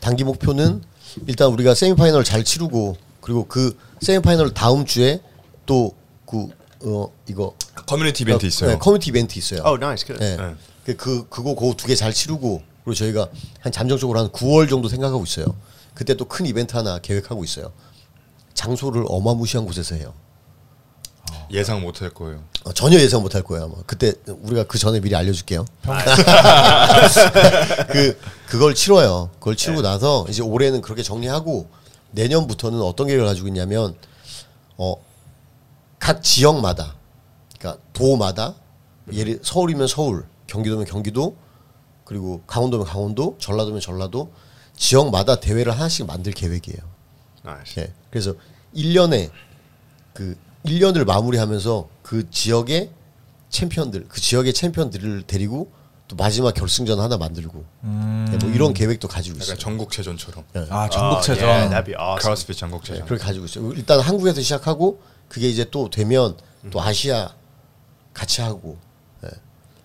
단기 목표는 일단 우리가 세미파이널 잘 치르고 그리고 그 세미파이널 다음 주에 또그 어 이거 커뮤니티 이벤트 어, 있어요. 네, 커뮤니티 이벤트 있어요. Oh, nice. Good. 네. 네. 그, 그 그거 그거 두 개 잘 치르고 그리고 저희가 한 잠정적으로 한 9월 정도 생각하고 있어요. 그때 또 큰 이벤트 하나 계획하고 있어요. 장소를 어마무시한 곳에서 해요. 예상 못 할 거예요. 어, 전혀 예상 못 할 거예요. 아마 그때 우리가 그 전에 미리 알려줄게요. (laughs) 그 그걸 치러요. 그걸 치르고 나서 이제 올해는 그렇게 정리하고 내년부터는 어떤 계획을 가지고 있냐면 어 각 지역마다 그러니까 도마다 예를 서울이면 서울, 경기도면 경기도 그리고 강원도면 강원도, 전라도면 전라도 지역마다 대회를 하나씩 만들 계획이에요. Nice. 예. 그래서 1년에 그 1년을 마무리하면서 그 지역의 챔피언들, 그 지역의 챔피언들을 데리고 또 마지막 결승전 하나 만들고 예, 뭐 이런 계획도 가지고 있어요. 전국체전처럼. 아 Oh, 전국체전. yeah, that'd be awesome. 크로스핏 예, 전국체전. 그렇게 가지고 있어요. 일단 한국에서 시작하고 그게 이제 또 되면 또 아시아 같이 하고 예.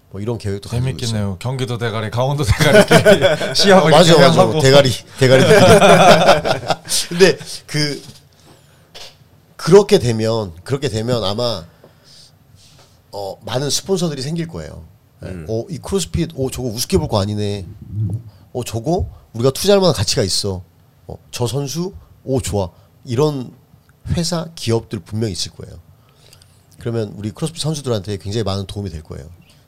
뭐 이런 계획도 가지고 있어요. 재밌겠네요. 경기도 대가리, 강원도 대가리 (laughs) 시합을 맞아 이렇게 맞아 하고. 대가리 대가리 (laughs) 근데 그 그렇게 되면 그렇게 되면 아마 어 많은 스폰서들이 생길 거예요. 음. 어 이 크로스핏 어 저거 우습게 볼 거 아니네. 어 저거 우리가 투자할 만한 가치가 있어. 어 저 선수 오 좋아 이런 회사 기업들 분명 히 있을 거예요. 그러면 우리 크로스핏 선수들한테 굉장히 많은 도움이 될 거예요.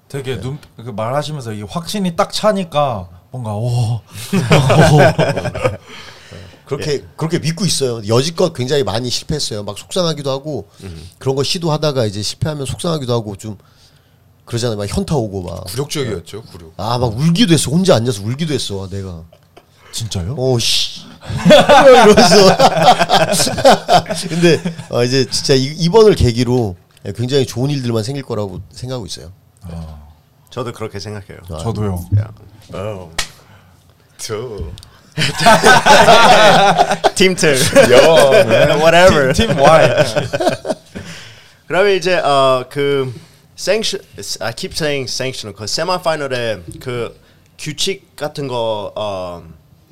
되게 눈그 말하시면서 이 확신이 딱 차니까 뭔가 오. (laughs) (laughs) (laughs) 그렇게 예. 그렇게 믿고 있어요. 여지껏 굉장히 많이 실패했어요. 막 속상하기도 하고 그런 거 시도하다가 이제 실패하면 속상하기도 하고 좀 그러잖아요. 막 현타 오고 막. 굴욕적이었죠. 굴욕. 아 막 울기도 했어. 혼자 앉아서 울기도 했어. 내가. 진짜요? 어 씨. (laughs) 이러면서. (laughs) 근데 어, 이제 진짜 이, 이번을 계기로 굉장히 좋은 일들만 생길 거라고 생각하고 있어요. 저도 그렇게 생각해요. 저도요. Yeah. Oh. 저. Team two. Whatever. 팀 Y. 그러면 이제 어그 sanction I keep saying sanction 그 세미파이널에 그 규칙 같은 거 어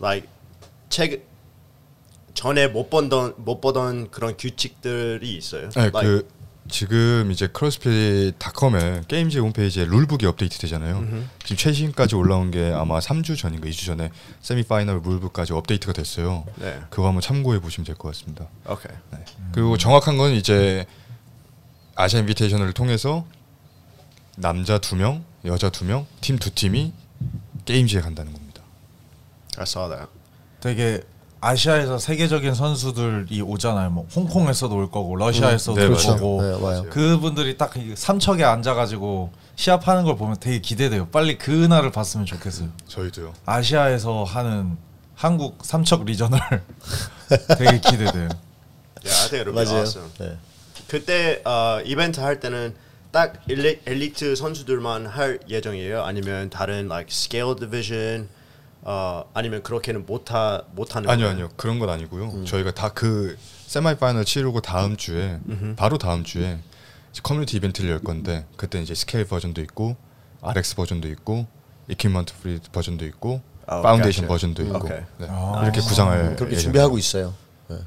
like 책 전에 못 보던 못 보던 그런 규칙들이 있어요. 네, Like, 그 지금 이제 크로스핏닷컴에 게임즈 홈페이지에 룰북이 업데이트 되잖아요. 지금 최신까지 올라온 게 아마 3주 전인가 2주 전에 세미파이널 룰북까지 업데이트가 됐어요. 네. 그거 한번 참고해 보시면 될 것 같습니다. okay. 네. 그리고 정확한 건 이제 아시아 인비테이션을 통해서 남자 두 명, 여자 두 명, 팀 두 팀이 게임즈에 간다는 겁니다. I saw that. 되게 아시아에서 세계적인 선수들이 오잖아요. 뭐 홍콩에서도 올 거고 러시아에서도 네, 올 맞아요. 거고 네. 그분들이 딱이 삼척에 앉아가지고 시합하는 걸 보면 되게 기대돼요. 빨리 그 날을 봤으면 좋겠어요. 저희도요. 아시아에서 하는 한국 삼척 regional (laughs) 되게 기대돼요. Yeah, I think it'll be 맞아요. awesome. 네. 그때 어, 이벤트 할 때는 딱 엘리, 엘리트 선수들만 할 예정이에요. 아니면 다른 like scale division 어, 아니면 그렇게는 못하 못하는 아니요? 아니요. 그런 건 아니고요. 저희가 다 그 세미파이널 치르고 다음 주에 바로 다음 주에 커뮤니티 이벤트를 열 건데 그때 이제 스케일 버전도 있고 RX 버전도 있고 equipment free 버전도 있고 아, 파운데이션 gotcha. 버전도 있고. 네. 아. 이렇게 구상할 그렇게. 준비하고 있어요. 네.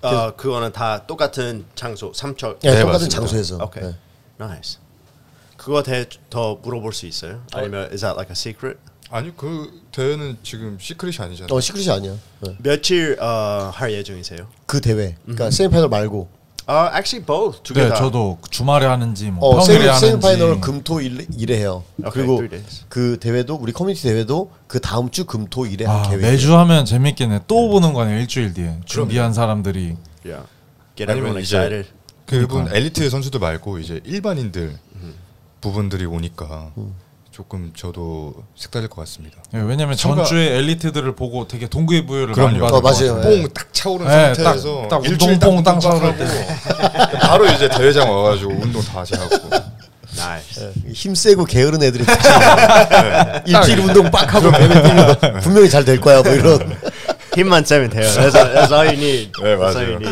어, 그거는 다 똑같은 장소 삼척. 네, 네, 똑같은 맞습니다. 장소에서. 오케이. 네. Nice. 그거 대, 더 물어볼 수 있어요? 아니면 is that like a secret? 아니 그 대회는 지금 secret이 아니잖아요. 어 secret이 아니야. 네. 며칠 어, 할 예정이세요? 그 대회. 그러니까 세미파이널 말고 Uh, actually both. 두개 네, 다. 저도 주말에 하는지 뭐 어, 평일에 하는지 세미파이널 금토 일, 일에 해요. 오케이, 그리고. 그 대회도 우리 커뮤니티 대회도 그 다음 주 금토 일에 아, 할 계획. 매주 하면 재밌겠네. 또 보는 거 아니에요? 일주일 뒤에 준비한 사람들이 Yeah. Get 아니면 everyone 이제 excited. 그분 엘리트 선수들 말고 이제 일반인들 부분들이 오니까 조금 저도 색다를 것 같습니다. 예, 왜냐면 참가- 전주에 엘리트들을 보고 되게 동기부여를 그럼요. 많이 받을 어, 것 맞아요. 같아요. 네. 뽕딱 차오른 네, 상태에서 딱- 딱 일주일 운동뽕 딱 차오를 하고 (laughs) 바로 이제 대회장 와가지고 운동 다시 하고. 예, 힘 세고 게으른 애들이 (laughs) 특징. 일주일 운동 빡 하고 (laughs) 분명히 잘 될 거야 뭐 이런. 힘만 세면 돼요. That's all, that's all you need. 네, 맞아요. need.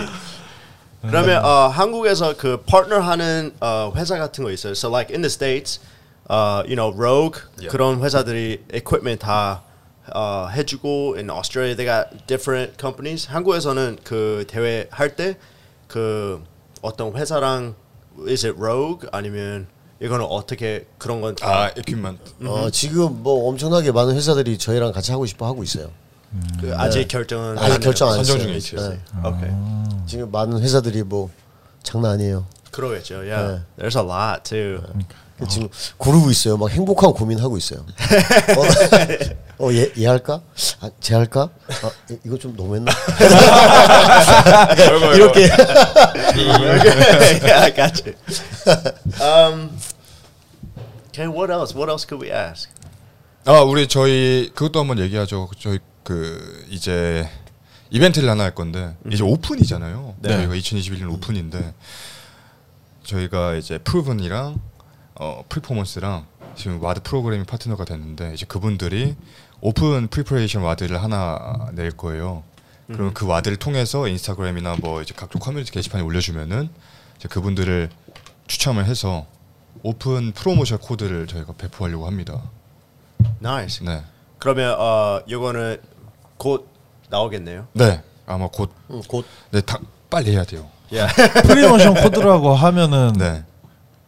그러면 어, 한국에서 그 파트너 하는 어, 회사 같은 거 있어요. So like in the states, uh, you know, Rogue Yeah. 그런 회사들이 equipment 다 어, 해주고 in Australia they got different companies. 한국에서는 그 대회 할 때 그 어떤 회사랑 is it Rogue 아니면 이거는 어떻게 그런 건다아 에퀴먼트. 어, 지금 뭐 엄청나게 많은 회사들이 저희랑 같이 하고 싶어 하고 있어요. 그 아직 결정은 아직 안 결정 안 선정 했어요. 중에 있어요. 네. 오케이. 지금 많은 회사들이 뭐 장난 아니에요. 그러겠죠. Yeah. 네. There's a lot too. 그 지금 고르고 있어요. 막 행복한 고민하고 있어요. 어, (laughs) 어, 얘, 얘 할까? 아, 쟤 할까? 아, 이- 이거 좀 너무했나? (laughs) 이렇게 yeah, I got you. Um, okay, what else? What else could we ask? 아 우리 저희 그것도 한번 얘기하죠. 저희 그 이제 이벤트를 하나 할 건데 이제 오픈이잖아요. 네. 저희가 2021년 오픈인데 저희가 이제 프루븐이랑 어 프리포먼스랑 지금 WOD 프로그래밍 파트너가 됐는데 이제 그분들이 오픈 preparation WOD를 하나 낼 거예요. 그럼 그 WOD를 통해서 인스타그램이나 뭐 이제 각종 커뮤니티 게시판에 올려주면은 이제 그분들을 추첨을 해서 오픈 프로모션 코드를 저희가 배포하려고 합니다. Nice. 네. 그러면 어 이거는 곧 나오겠네요. 네 아마 곧 음, 곧 네, 다 빨리 해야 돼요. Yeah. (laughs) 프로모션 코드라고 하면은 네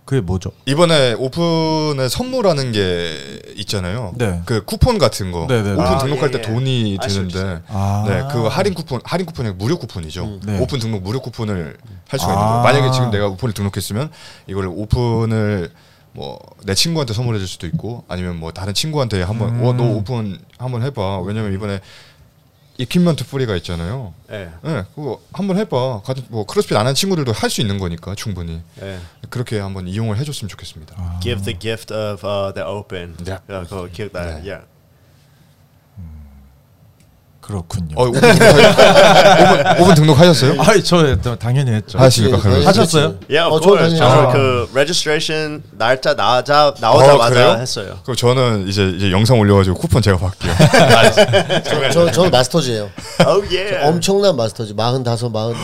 그게 뭐죠? 이번에 오픈에 선물하는 게 있잖아요. 네. 그 쿠폰 같은 거 네, 네, 네. 오픈 아, 등록할 예, 때 예. 돈이 드는데. 아. 네 그거 할인 쿠폰 할인 쿠폰이 무료 쿠폰이죠. 네. 오픈 등록 무료 쿠폰을 할 수가 아. 있는 거예요. 만약에 지금 내가 오픈을 등록했으면 이걸 오픈을 뭐 내 친구한테 선물해 줄 수도 있고 아니면 뭐 다른 친구한테 한번 음. 어, 너 오픈 한번 해봐. 왜냐면 이번에 equipment free가 있잖아요. 예. 네, 그거 한번 해봐. 같은 뭐 크로스핏 안 하는 친구들도 할 수 있는 거니까 충분히 예. 그렇게 한번 이용을 해줬으면 좋겠습니다. Give the gift of uh, the open. Yeah. Yeah, 그거 기억나. 네. Yeah. 그렇군요. 어, 오픈, 등록, 오픈, 등록하셨어요? 아이 저 당연히 했죠. 하십니까? 그러면? 네, 하셨어요? Yeah, of 어, course. 저는 저는 아. 그 registration 날짜 나자 나오자마자 어, 그래요? 했어요. 그럼 저는 이제, 이제 영상 올려가지고 쿠폰 제가 받게요. (laughs) 저, 저 는 Masters예요. Oh yeah. 엄청난 Masters. 45,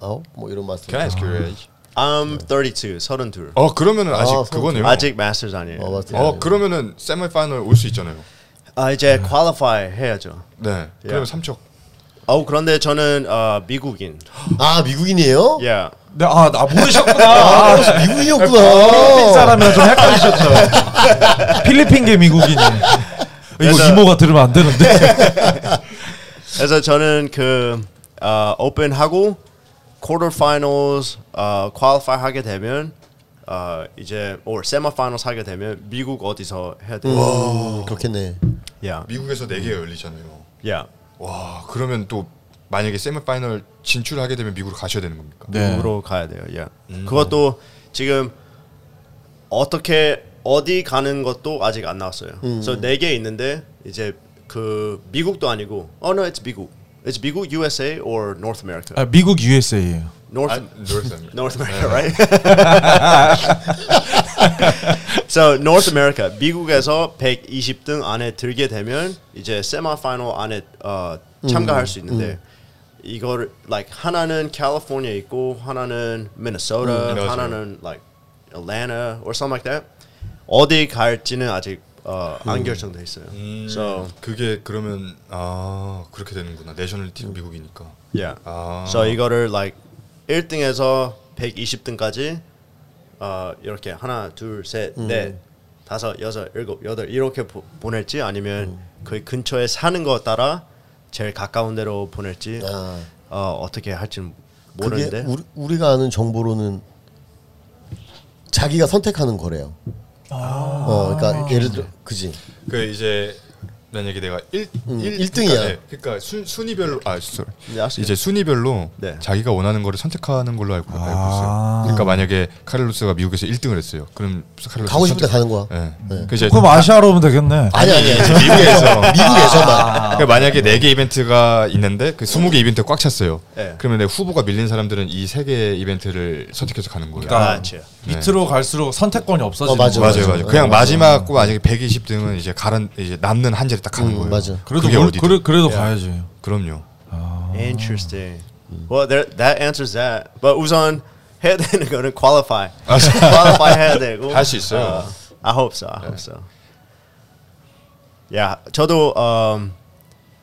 49, 뭐 이런 Masters. Can I ask your age? I'm 32, 32. 어 그러면은 아직 아, 그거네요. 아직 Masters 아니에요. 어, Masters. 어 그러면은 세미 파이널 올 수 있잖아요. 아 이제 qualify 해야죠. 네. 그러면 삼척. 어 그런데 저는 어, 미국인. 아, 미국인이에요? Yeah. 네, 아, 나 모르셨구나. (laughs) 아, 아, 필리핀 필리핀 사람이랑 좀 헷갈리셨죠. (laughs) 필리핀계 미국인이. 이거 이모가 들으면 안 되는데. (laughs) 그래서 저는 그 어, 오픈하고 quarter finals 어, qualify 하게 되면 어, 이제 or semi finals 하게 되면 미국 어디서 해야 돼요? 음, 그렇겠네. Yeah. 미국에서 4개 열리잖아요. Yeah. 와 그러면 또 만약에 세미 파이널 진출하게 되면 미국으로 가셔야 되는 겁니까? 네. 미국으로 가야 돼요. Yeah. 그것도 지금 어떻게 어디 가는 것도 아직 안 나왔어요. 그래서 네개 있는데 이제 그 미국도 아니고 oh no it's 미국. It's 미국 USA or North America? 아, 미국 USA예요. North 아, North입니다. North America, (laughs) right? (laughs) so North America 미국에서 120등 안에 들게 되면 이제 세미파이널 안에 어, 참가할 수 있는데 이거를 like 하나는 캘리포니아 있고 하나는 미네소타, 맞아요. 하나는 like Atlanta or something like that. 어디 갈지는 아직 어, 안 결정돼 있어요. So 그게 그러면 아 그렇게 되는구나. 내셔널 팀 미국이니까. yeah. 아. So 이거를 like 1등에서 120등까지 어 이렇게 하나, 둘, 셋, 넷, 다섯, 여섯, 일곱, 여덟 이렇게 보, 보낼지 아니면 그 근처에 사는 거 따라 제일 가까운 데로 보낼지 아, 어 어떻게 할지는 모르는데. 우리, 우리가 아는 정보로는 자기가 선택하는 거래요. 어, 그러니까 예를 들어, 그지. 그 이제 만약에 내가 1 음, 일 일등이야. 그러니까, 네, 그러니까 순, 순위별로 아 sorry. 이제 순위별로 네. 자기가 원하는 거를 선택하는 걸로 알고, 알고 아. 있어요. 그러니까 만약에 카를로스가 미국에서 1등을 했어요. 그럼 카를로스 가고 때 선택- 가는 거야. 네. 네. 그 이제 그럼 아시아로 오면 되겠네. 아니 아니 아니. 미국에서 (laughs) 미국에서만. 그러니까 만약에 4개 이벤트가 있는데 그 20개 이벤트가 꽉 찼어요. 네. 그러면 내 후보가 밀린 사람들은 이 3개 이벤트를 선택해서 가는 거예요. 그러니까 그렇죠. 밑으로 갈수록 선택권이 없어지는 어, 맞아, 거예요. 맞아요, 맞아요. 맞아. 그냥 어, 마지막 거 만약에 120등은 이제 가른 이제 남는 한 자리 딱 가는 음, 거예요. 맞아. 그래도 그게 뭘- 어디든. 그래, 그래도 야. 가야지. 그럼요. Interesting. Well, there, that answers that. But 우선 해야 되는 거는 qualify. (laughs) qualify 해야 되고. (laughs) 할 수 있어요. 어, I hope so. I hope so. 야, 저도 um,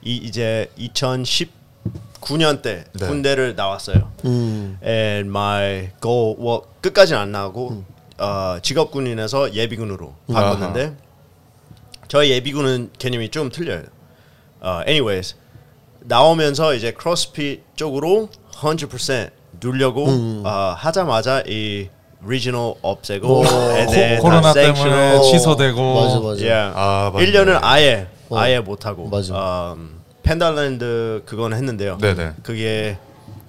이 이제 2019년 때 네. 군대를 나왔어요. And my goal, well, 끝까지는 안 나오고 어, 직업군인에서 예비군으로 바꿨는데 저희 예비군은 개념이 좀 틀려요. 어, anyways 나오면서 이제 크로스핏 쪽으로 100% 누려고 어, 하자마자 이 regional 없애고 and then 코, 로나 sanctional 때문에 취소되고 맞아 맞아. Yeah. 아, 맞네. 1년을 아예 어. 아예 못 하고. 맞아. 음, Pandaland 그건 했는데요. 네네. 그게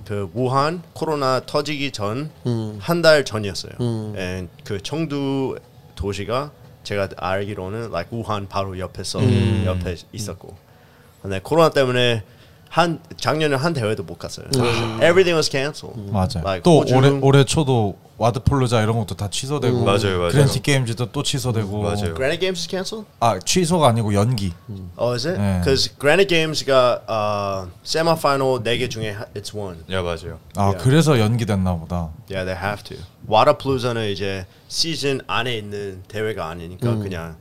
그 우한 코로나 터지기 전 음. 한달 전이었어요. And 그 청두 도시가 제가 알기로는 like 우한 바로 옆에서 음. 옆에 있었고. 근데 코로나 때문에 한 작년에 한 대회도 못 갔어요. Everything was canceled. 맞아요. Like 또 호주, 올해 올해 초도 와드폴로자 이런 것도 다 취소되고 맞아요, 맞아요. 그랜티 게임즈도 또 취소되고 맞아요. Granite Games is canceled? 아 취소가 아니고 연기. Oh, is it? 네. Because Granite Games가 uh, semifinal 4개 중에 하- it's one. 야 맞아요. 아 Yeah. 그래서 연기됐나 보다. Yeah, they have to. 와터플루자는 이제 시즌 안에 있는 대회가 아니니까 그냥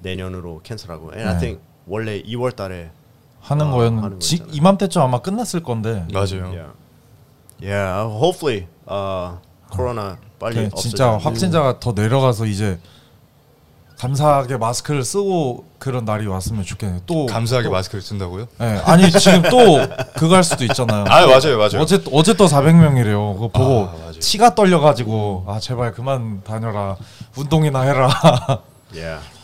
내년으로 캔슬하고. And I 네. think 원래 2월 달에 하는 아, 거였는 하는 지, 거였잖아요. 이맘때쯤 아마 끝났을 건데 맞아요. yeah. Yeah, hopefully uh 코로나 빨리 없어져. 진짜 확진자가 더 내려가서 이제 감사하게 마스크를 쓰고 그런 날이 왔으면 좋겠네요. 또 감사하게 또, 마스크를 쓴다고요? 예, 아니 지금 또 그거 할 수도 있잖아요. 아 맞아요, 맞아요. 어제 어제 또 400명이래요. 그거 보고 아. 치가 떨려가지고 아 제발 그만 다녀라 운동이나 해라. Yeah. (laughs)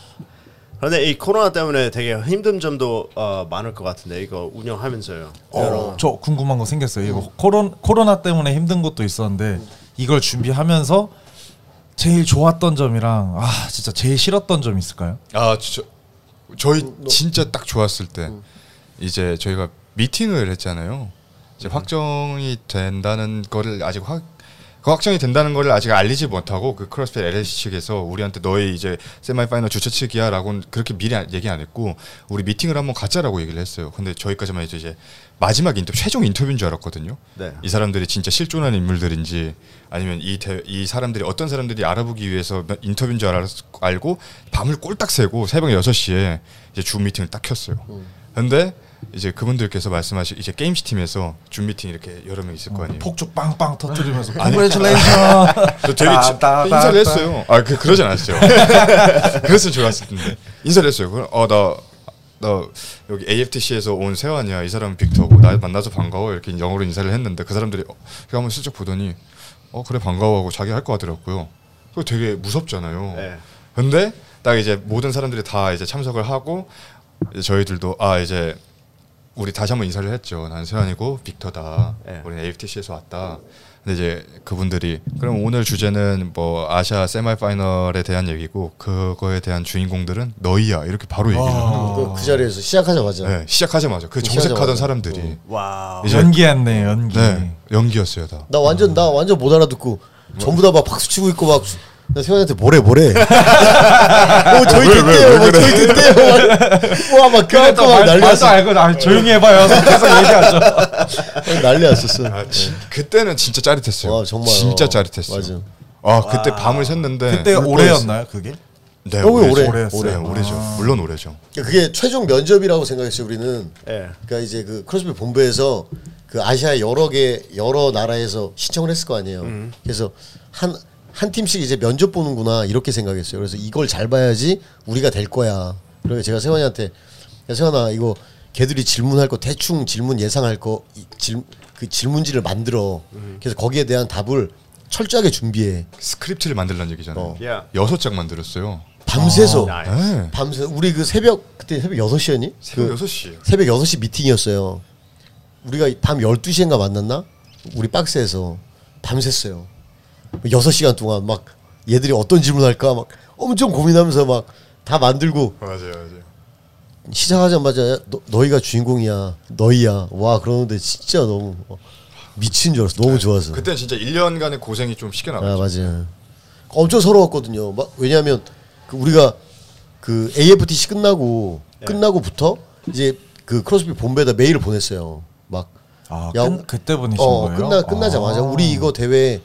그런데 이 코로나 때문에 되게 힘든 점도 어, 많을 것 같은데 이거 운영하면서요. 어, 저 궁금한 거 생겼어요. 이거 코로, 코로나 때문에 힘든 것도 있었는데 이걸 준비하면서 제일 좋았던 점이랑 아 진짜 제일 싫었던 점 있을까요? 아 진짜 저희 진짜 딱 좋았을 때 이제 저희가 미팅을 했잖아요. 이제 확정이 된다는 거를 아직 확 그 확정이 된다는 거를 아직 알리지 못하고 그 크로스핏 LLC 측에서 우리한테 너희 이제 세미파이널 주최 측이야라고 그렇게 미리 안- 얘기 안 했고 우리 미팅을 한번 갖자라고 얘기를 했어요. 근데 저희까지만 해도 이제 마지막 인터뷰 최종 인터뷰인 줄 알았거든요. 네. 이 사람들이 진짜 실존한 인물들인지 아니면 이, 대, 이 사람들이 어떤 사람들이 알아보기 위해서 인터뷰인 줄 알았, 알고 밤을 꼴딱 새고 새벽 6시에 이제 줌 미팅을 딱 켰어요. 근데 이제 그분들께서 말씀하시 이제 게임시 팀에서 줌 미팅 이렇게 여러 명 있을 거 아니에요. 폭죽 빵빵 터뜨리면서 Congratulations. 저 되게 따, 지- 따, 인사를 따, 했어요. 아, 그 그러진 않았어요. (laughs) 그랬으면 좋았을 텐데 인사를 했어요. 그럼 어나 나 여기 AFTC에서 온 세환이야. 이 사람은 빅터고 나 만나서 반가워 이렇게 영어로 인사를 했는데 그 사람들이 어, 제가 한번 슬쩍 보더니 어 그래 반가워하고 자기 할 거 하더라고요. 그거 되게 무섭잖아요. 네. 근데 딱 이제 모든 사람들이 다 이제 참석을 하고 이제 저희들도 아 이제 우리 다시 한번 인사를 했죠. 난 세환이고 빅터다. 네. 우리는 AFTC에서 왔다. 근데 이제 그분들이 그럼 오늘 주제는 뭐 아시아 세미파이널에 대한 얘기고 그거에 대한 주인공들은 너희야 이렇게 바로 얘기를 거예요. 그, 그 자리에서 시작하자마자 네, 시작하자마자 그 시작하자마자. 정색하던 사람들이 어. Wow. 이제- 연기했네 연기. 네 연기였어요 다. 나 완전 나 완전 못 알아듣고 전부 다 막 박수 치고 있고 막 나 세환이한테 뭐래 뭐래. (laughs) 어 저희 됐대요. 막 저희 됐대요. 와막 그래갖고 막 난리 말도 났어. 알고 아, 조용히 해봐요. 계속 (laughs) 얘기하죠. 난리 났었어. 아, 지, 그때는 진짜 짜릿했어요. 와, 정말. 진짜 어, 짜릿했어요. 맞아. 아 그때 밤을 샜는데 그때 울 올해였나요 그게? 네, 올해죠. 오래, 네, 오래. 올해죠. 물론 올해죠. 그게 최종 면접이라고 생각했어요 우리는. 예. 그러니까 이제 그 크로스핏 본부에서 그 아시아 여러 개 여러 나라에서 신청을 했을 거 아니에요. 그래서 한 한 팀씩 이제 면접 보는구나 이렇게 생각했어요. 그래서 이걸 잘 봐야지 우리가 될 거야. 그래서 제가 세환이한테 야 세환아 이거 걔들이 질문할 거 대충 질문 예상할 거 질 그 질문지를 만들어. 그래서 거기에 대한 답을 철저하게 준비해. 스크립트를 만들라는 얘기잖아요. 어. Yeah. 여섯 장 만들었어요. 밤새서 nice. 네. 밤새 우리 그 새벽 그때 새벽 6시였니? 새벽 그 6시. 새벽 6시 미팅이었어요. 우리가 밤 12시인가 만났나? 우리 박스에서 밤샜어요. 6시간 동안 막 얘들이 어떤 질문 할까 막 엄청 고민하면서 막 다 만들고 맞아요, 맞아요. 시작하자마자 야, 너, 너희가 주인공이야. 너희야. 와 그러는데 진짜 너무 어, 미친 줄 알았어. 너무 좋아서. 그때 진짜 1년간의 고생이 좀 쉽게 아 나갔죠. 맞아요. 엄청 서러웠거든요. 막 왜냐하면 그 우리가 그 AFTC 끝나고 끝나고부터 이제 그 크로스핏 본부에다 메일을 보냈어요. 막 아, 야, 끝, 그때 분이신 어 거예요? 끝나 끝나자마자 아. 우리 이거 대회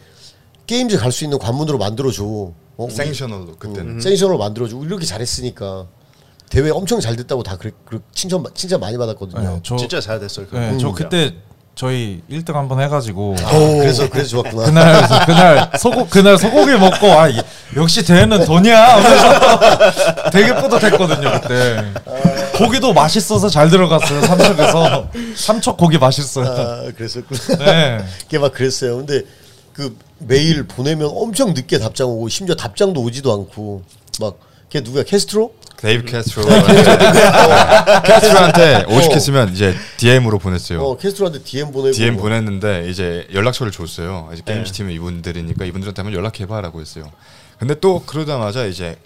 게임즈 갈 수 있는 관문으로 만들어줘. 어, 생셔널로 그때는 음. 생션으로 만들어줘. 우리 이렇게 잘했으니까 대회 엄청 잘 됐다고 다 그래, 그 칭찬 칭찬 많이 받았거든요. 네, 저, 진짜 잘 됐어요. 네, 저 음. 그때 저희 1등 한번 해가지고 아, 그래서 그래서 좋았구나. 그날 그날 소고 그날 소고기 먹고 아 이- 역시 대회는 돈이야 하면서 되게 뿌듯했거든요 그때 고기도 맛있어서 잘 들어갔어요 삼척에서 삼척 고기 맛있어요 아, 그랬었구나. 네 그게 막 그랬어요. 근데 그 메일 보내면 엄청 늦게 답장 오고 심지어 답장도 오지도 않고 막 걔 누구야 캐스트로? 데이브 캐스트로 (laughs) 캐스트로한테 오죽했으면 이제 DM으로 보냈어요. 어 캐스트로한테 DM 보내고 DM 보냈는데 이제 연락처를 줬어요. 이제 Games 네. 팀의 이분들이니까 이분들한테 한번 연락해봐라고 했어요. 근데 또 그러자마자 이제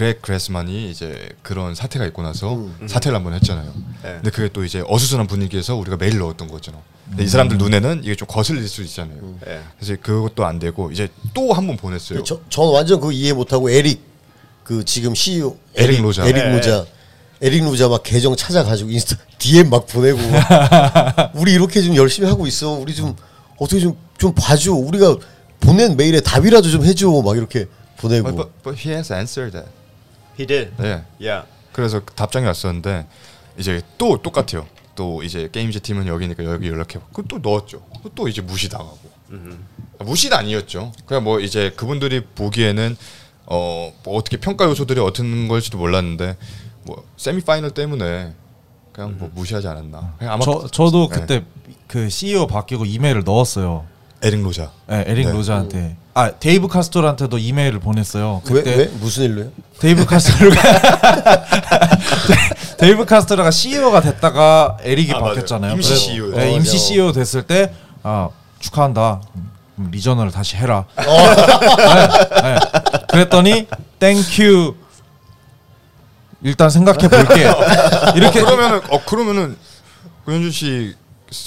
그렉 글라스만이 이제 그런 사태가 있고 나서 사퇴를 한번 했잖아요. 네. 근데 그게 또 이제 어수선한 분위기에서 우리가 메일 넣었던 거잖아. 근데 이 사람들 눈에는 이게 좀 거슬릴 수 있잖아요. 예. 그래서 그것도 안 되고 이제 또 한 번 보냈어요. 저, 전 완전 그거 이해 못하고 에릭 그 지금 CEO 에릭 로자. 에릭 네. 로자 에릭 로자 막 계정 찾아가지고 인스타 DM 막 보내고 (laughs) 우리 이렇게 좀 열심히 하고 있어 우리 좀 어떻게 좀 좀 봐줘 우리가 보낸 메일에 답이라도 좀 해줘 막 이렇게 보내고 But, but, but he has answered that. He did. 네. Yeah. 그래서 답장이 왔었는데 이제 또 똑같아요. 또 이제 Games 팀은 여기니까 여기 연락해. 그또 넣었죠. 그또 이제 무시당하고. 아, 무시는 아니었죠. 그냥 뭐 이제 그분들이 보기에는 어, 뭐 어떻게 평가 요소들이 어떤 걸지도 몰랐는데 뭐 세미 파이널 때문에 그냥 뭐 무시하지 않았나. 그냥 아마 저 저도 네. 그때 그 CEO 바뀌고 이메일을 넣었어요 에릭 로자. 네, 에릭 네. 로자한테 아 데이브 카스트로한테도 이메일을 보냈어요 왜, 그때 왜 무슨 일로요? 데이브 카스트로가 (laughs) 데이브 카스트로가 CEO가 됐다가 에릭이 아, 맞아요. 바뀌었잖아요. 임시 그래서- CEO. 네, 어, 임시 맞아요. CEO 됐을 때 아, 축하한다. 음, regional을 다시 해라. 어. (laughs) 네, 네. 그랬더니 thank you 일단 생각해 볼게. (laughs) 이렇게 그러면은 어 그러면은 고현준 씨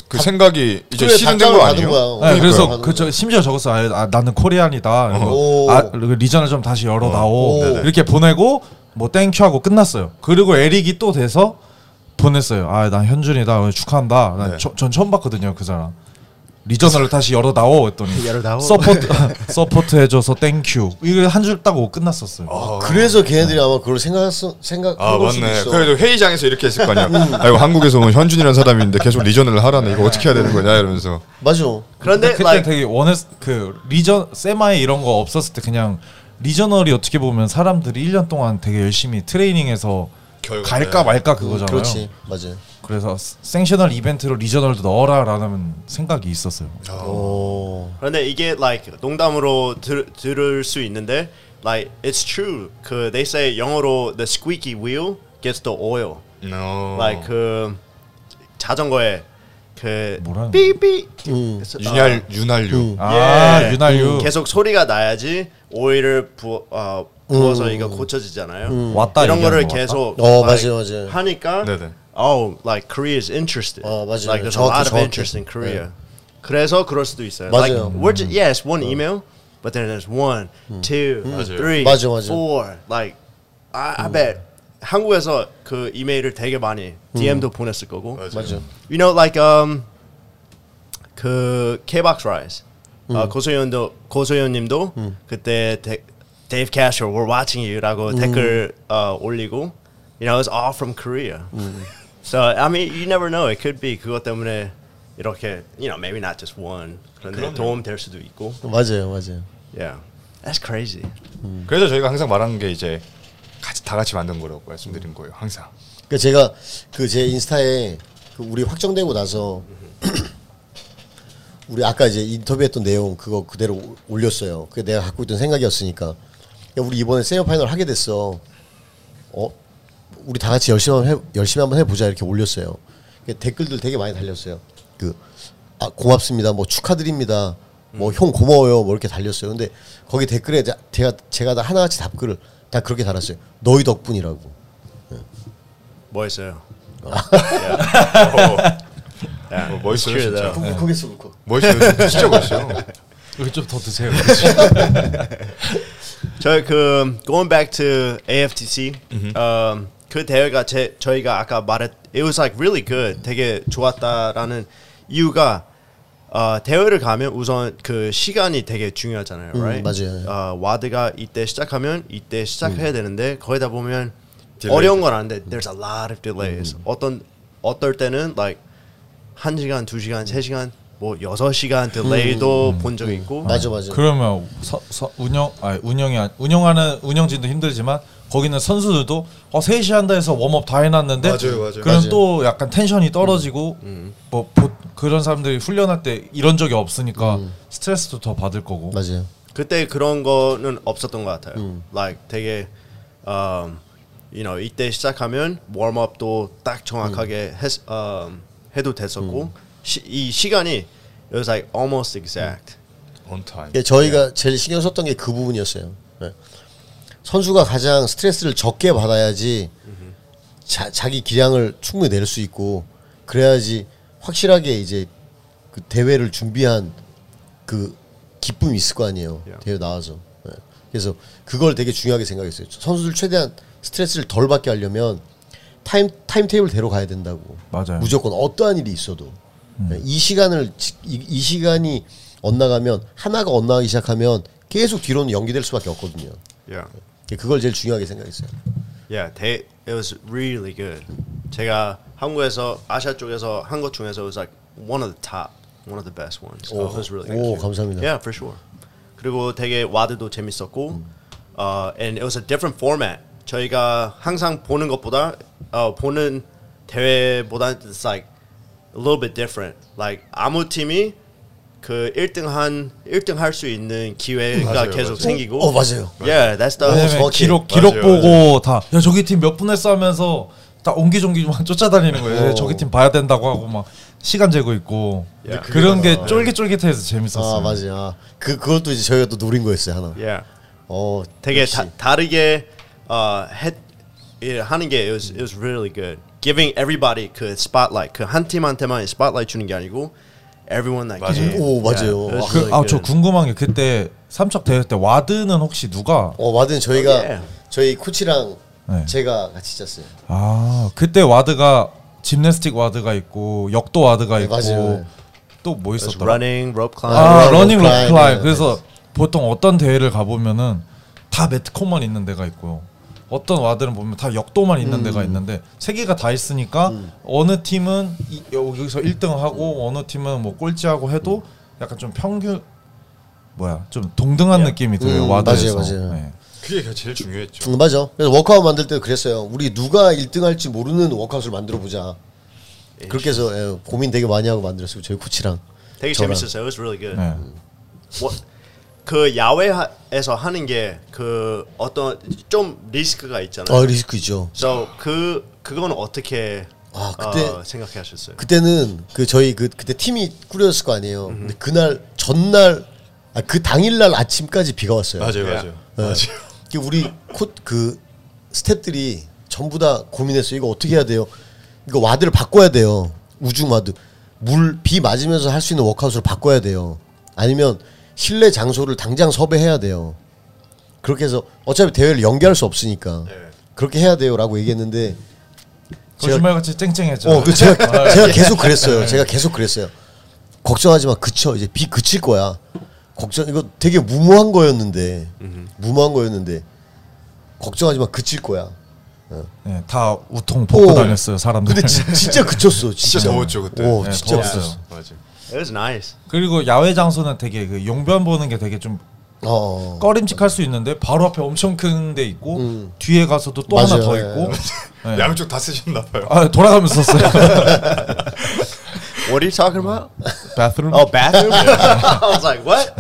그 생각이 이제 실현된 거 아니에요? 거야. 네. 그래서 받은 그저 거야. 심지어 적었어요. 아, 나는 Korean이다. 오. 아, 그 regional을 좀 다시 열어 나오. 네네. 이렇게 보내고 뭐 thank you 하고 끝났어요. 그리고 에릭이 또 돼서 보냈어요. 아, 난 현준이다. 축하한다. 난 네. 저- 전 처음 봤거든요, 그 사람. regional을 다시 열어 나오 했더니 열어 나오. support (laughs) (laughs) support 해줘서 thank you. 이거 한 줄 따고 끝났었어요. 아, 그래서 걔네들이 아마 그걸 생각했 생각한 아 맞네. 그래도 회의장에서 이렇게 했을 거 아니야. (laughs) 아 이거 한국에서 온 현준이라는 사람인데 계속 regional을 하라네. 이거 어떻게 해야 되는 거냐 이러면서. 맞아. 그런데 그때 like 되게 원했 그 regional semi에 이런 거 없었을 때 그냥 regional이 어떻게 보면 사람들이 1년 동안 되게 열심히 트레이닝해서. 갈까 말까 그거잖아요. 그렇지. 맞아. 그래서 sanctional 이벤트로 regional도 넣어라라는 생각이 있었어요. 오. 그런데 이게 like 농담으로 들, 들을 수 있는데 like it's true. 그 they say 영어로 the squeaky wheel gets the oil. No. like 그 자전거에 그 뭐라는 삐삐 음. 윤활 윤활유. 음. 아 예. 윤활유 계속 소리가 나야지 오일을 부어 어, 부어서 이거 고쳐지잖아요. 왔다 이런 거를 계속 어, like, 맞아요, 맞아요. 하니까 네네. oh like Korea is interested. 어, 맞아요. Like there's a 정확해, lot of interest in Korea. 그래서 그럴 수도 있어요. 맞아요. Like we're just, yes, one email, but then there's one, two, three, 맞아, 맞아. four. Like I, I bet 한국에서 그 이메일을 되게 많이 DM도 보냈을 거고. 맞아요. 맞아. You know, like um, 그 K-box Rise, 어, 고소연도 고소연님도 그때 데, Dave Castro, we're watching you라고 댓글 어, 올리고, you know, it's all from Korea. So I mean, you never know. It could be 그것 때문에 이렇게, you know, maybe not just one. 그런데 도움 될 수도 있고. 맞아요, 맞아요. Yeah, that's crazy. 그래서 저희가 항상 말하는 게 이제 같이 다 같이 만든 거라고 말씀드린 거예요. 항상. 그러니까 제가 그 제 인스타에 그 우리 확정되고 나서 (clears throat) 우리 아까 이제 인터뷰했던 내용 그거 그대로 올- 올렸어요. 그게 내가 갖고 있던 생각이었으니까. 야, 우리 이번에 세어 파이널 하게 됐어. 어? 우리 다 같이 열심히 한번 해, 열심히 한번 해보자 이렇게 올렸어요. 그 댓글들 되게 많이 달렸어요. 그 아, 고맙습니다. 뭐 축하드립니다. 뭐 형 고마워요. 뭐 이렇게 달렸어요. 근데 거기 댓글에 자- 제가 제가 다 하나같이 답글을 다 그렇게 달았어요. 너희 덕분이라고. 뭐 했어요? 뭐 멋있어요 진짜. 거. 멋있어요. 진짜 멋있어요. 여기 좀 더 드세요. (laughs) 저희 그 going back to AFTC um, 그 대회가 제 저희가 아까 말했 it was like really good 되게 좋았다라는 이유가 어, 대회를 가면 우선 그 시간이 되게 중요하잖아요, 음, right? 맞아요. 어, 와드가 이때 시작하면 이때 시작해야 음. 되는데 거기다 보면 Delayed. 어려운 건 아닌데 there's a lot of delays. 어떤 어떨 때는 like 한 시간, 두 시간, 세 시간, 뭐 여섯 시간 delay도 본 적이 있고. 음. 맞아 맞아. 그러면 서, 서, 운영 아니 운영이 운영하는 운영진도 힘들지만 거기는 선수들도 어 3시 한다 해서 warm up 다 해놨는데 맞아요, 맞아요. 그럼 맞아요. 또 약간 tension이 떨어지고 뭐 보, 그런 사람들이 훈련할 때 이런 적이 없으니까 스트레스도 더 받을 거고 맞아요. 그때 그런 거는 없었던 것 같아요. 음. Like 되게 um, you know 이때 시작하면 warm up도 딱 정확하게 음. 했, um, 해도 됐었고 시, 이 시간이 it was like almost exact. On time. 예, 저희가 제일 신경 썼던 게 그 부분이었어요. 예. 선수가 가장 스트레스를 적게 받아야지 자, 자기 기량을 충분히 낼 수 있고 그래야지 확실하게 이제 그 대회를 준비한 그 기쁨이 있을 거 아니에요. Yeah. 대회 나와서. 예. 그래서 그걸 되게 중요하게 생각했어요. 선수들 최대한 스트레스를 덜 받게 하려면 time time table대로 가야 된다고. 맞아요. 무조건 어떠한 일이 있어도 예, 이 시간을 지- 이, 이 시간이 엇나가면 하나가 엇나가기 시작하면 계속 뒤로는 연기될 수밖에 없거든요. Yeah. 그걸 제일 중요하게 생각했어요. Yeah, they, it was really good. 제가 한국에서 아시아 쪽에서 한것 중에서 it was like one of the top, one of the best ones. So it was really good. 오 감사합니다. Yeah, for sure. 그리고 되게 와드도 재밌었고, uh, and it was a different format. 저희가 항상 보는 것보다 어, 보는 대회보다 it's like a little bit different. Like 아무 팀이 그 1등 한 1등 할 수 있는 기회가 맞아요, 계속 맞아요. 생기고. 어, 맞아요. Yeah, that's the 어, 왜냐면 정확해. 기록 기록 맞아요, 보고 다 야 저기 팀 몇 분 했어 하면서 딱 옹기종기만 쫓아다니는 거예요. 어. 저기 팀 봐야 된다고 하고 막 시간 재고 있고 야, 그런 게 쫄깃쫄깃해서 재밌었어요. 아 맞아요. 아, 그 그것도 이제 저희가 또 노린 거였어요 하나. Yeah. 어 되게. 다, 다르게 어, 했, 예, 하는 게 it was, it was really good. Giving everybody 그 spotlight 그 한 팀한테만 spotlight 주는 게 아니고 everyone that 맞아요. came. 오, 맞아요. was 그- really 아저 good. 궁금한 게 그때 삼척 대회 때 WOD는 혹시 누가 어 WOD는 저희가 예. 저희 코치랑 네. 제가 같이 짰어요. 아 그때 WOD가 gymnastic WOD가 있고 역도 WOD가 네, 있고 맞아요. 또뭐 It was 있었더라? running, rope climb. 아 아, running rope climb. 네, 그래서 네. 보통 어떤 대회를 가보면은 다 metcon만 있는 데가 있고요 어떤 WOD는 보면 다 역도만 있는 음. 데가 있는데 세 개가 다 있으니까 어느 팀은 이, 여기서 1등 하고 어느 팀은 뭐 꼴찌하고 해도 약간 좀 평균 뭐야 좀 동등한 느낌이 들어요 음, WOD에서 맞아요, 맞아요. 네. 그게 제일 중요했죠. 음, 맞아. 그래서 워크아웃 만들 때도 그랬어요. 우리 누가 1등 할지 모르는 워크아웃을 만들어 보자. 그렇게 해서 예, 고민 되게 많이 하고 만들었어요. 저희 코치랑. 되게 저랑. 재밌었어요. It was really good. 네. 뭐, 그 야외에서 하는 게 그 어떤 좀 리스크가 있잖아요. 아 리스크 있죠. So 그 그건 어떻게 아, 그때- 어, 생각하셨어요? 그때는 그 저희 그 그때 팀이 꾸려졌을 거 아니에요. 근데 그날 전날 아, 그 당일날 아침까지 비가 왔어요. 맞아요, 예. 맞아요. 네. 맞아요. 그 우리 코그 스탭들이 전부 다 고민했어요. 이거 어떻게 해야 돼요? 이거 WOD를 바꿔야 돼요. 우중 WOD. 물 비 맞으면서 할 수 있는 워크아웃으로 바꿔야 돼요. 아니면 실내 장소를 당장 섭외해야 돼요. 그렇게 해서 어차피 대회를 연기할 수 없으니까 네. 그렇게 해야 돼요라고 얘기했는데 제가 거짓말같이 쨍쨍했죠 어, 그 제가 제가 계속 그랬어요. 제가 계속 그랬어요. 걱정하지 마, 그쳐. 이제 비 그칠 거야. 걱정 이거 되게 무모한 거였는데 무모한 거였는데 걱정하지 마, 그칠 거야. 네, 다 우통 벗고 오. 다녔어요 사람들 근데 지, 진짜 그쳤어. 진짜, 진짜 더웠죠, 그때. 오, 네, 진짜 더웠어요. 그쳤어. 맞아요. It was nice. 그리고 야외 장소는 되게 그 용변 보는 게 되게 좀 어. 꺼림칙할 수 있는데 바로 앞에 엄청 큰 데 있고 음. 뒤에 가서도 또 맞아요. 하나 더 예. 있고 (laughs) 네. 양쪽 다 쓰셨나 봐요. 아 돌아가면서 썼어요 What are you talking about? bathroom Oh, bathroom. (laughs) I was like, what? (laughs)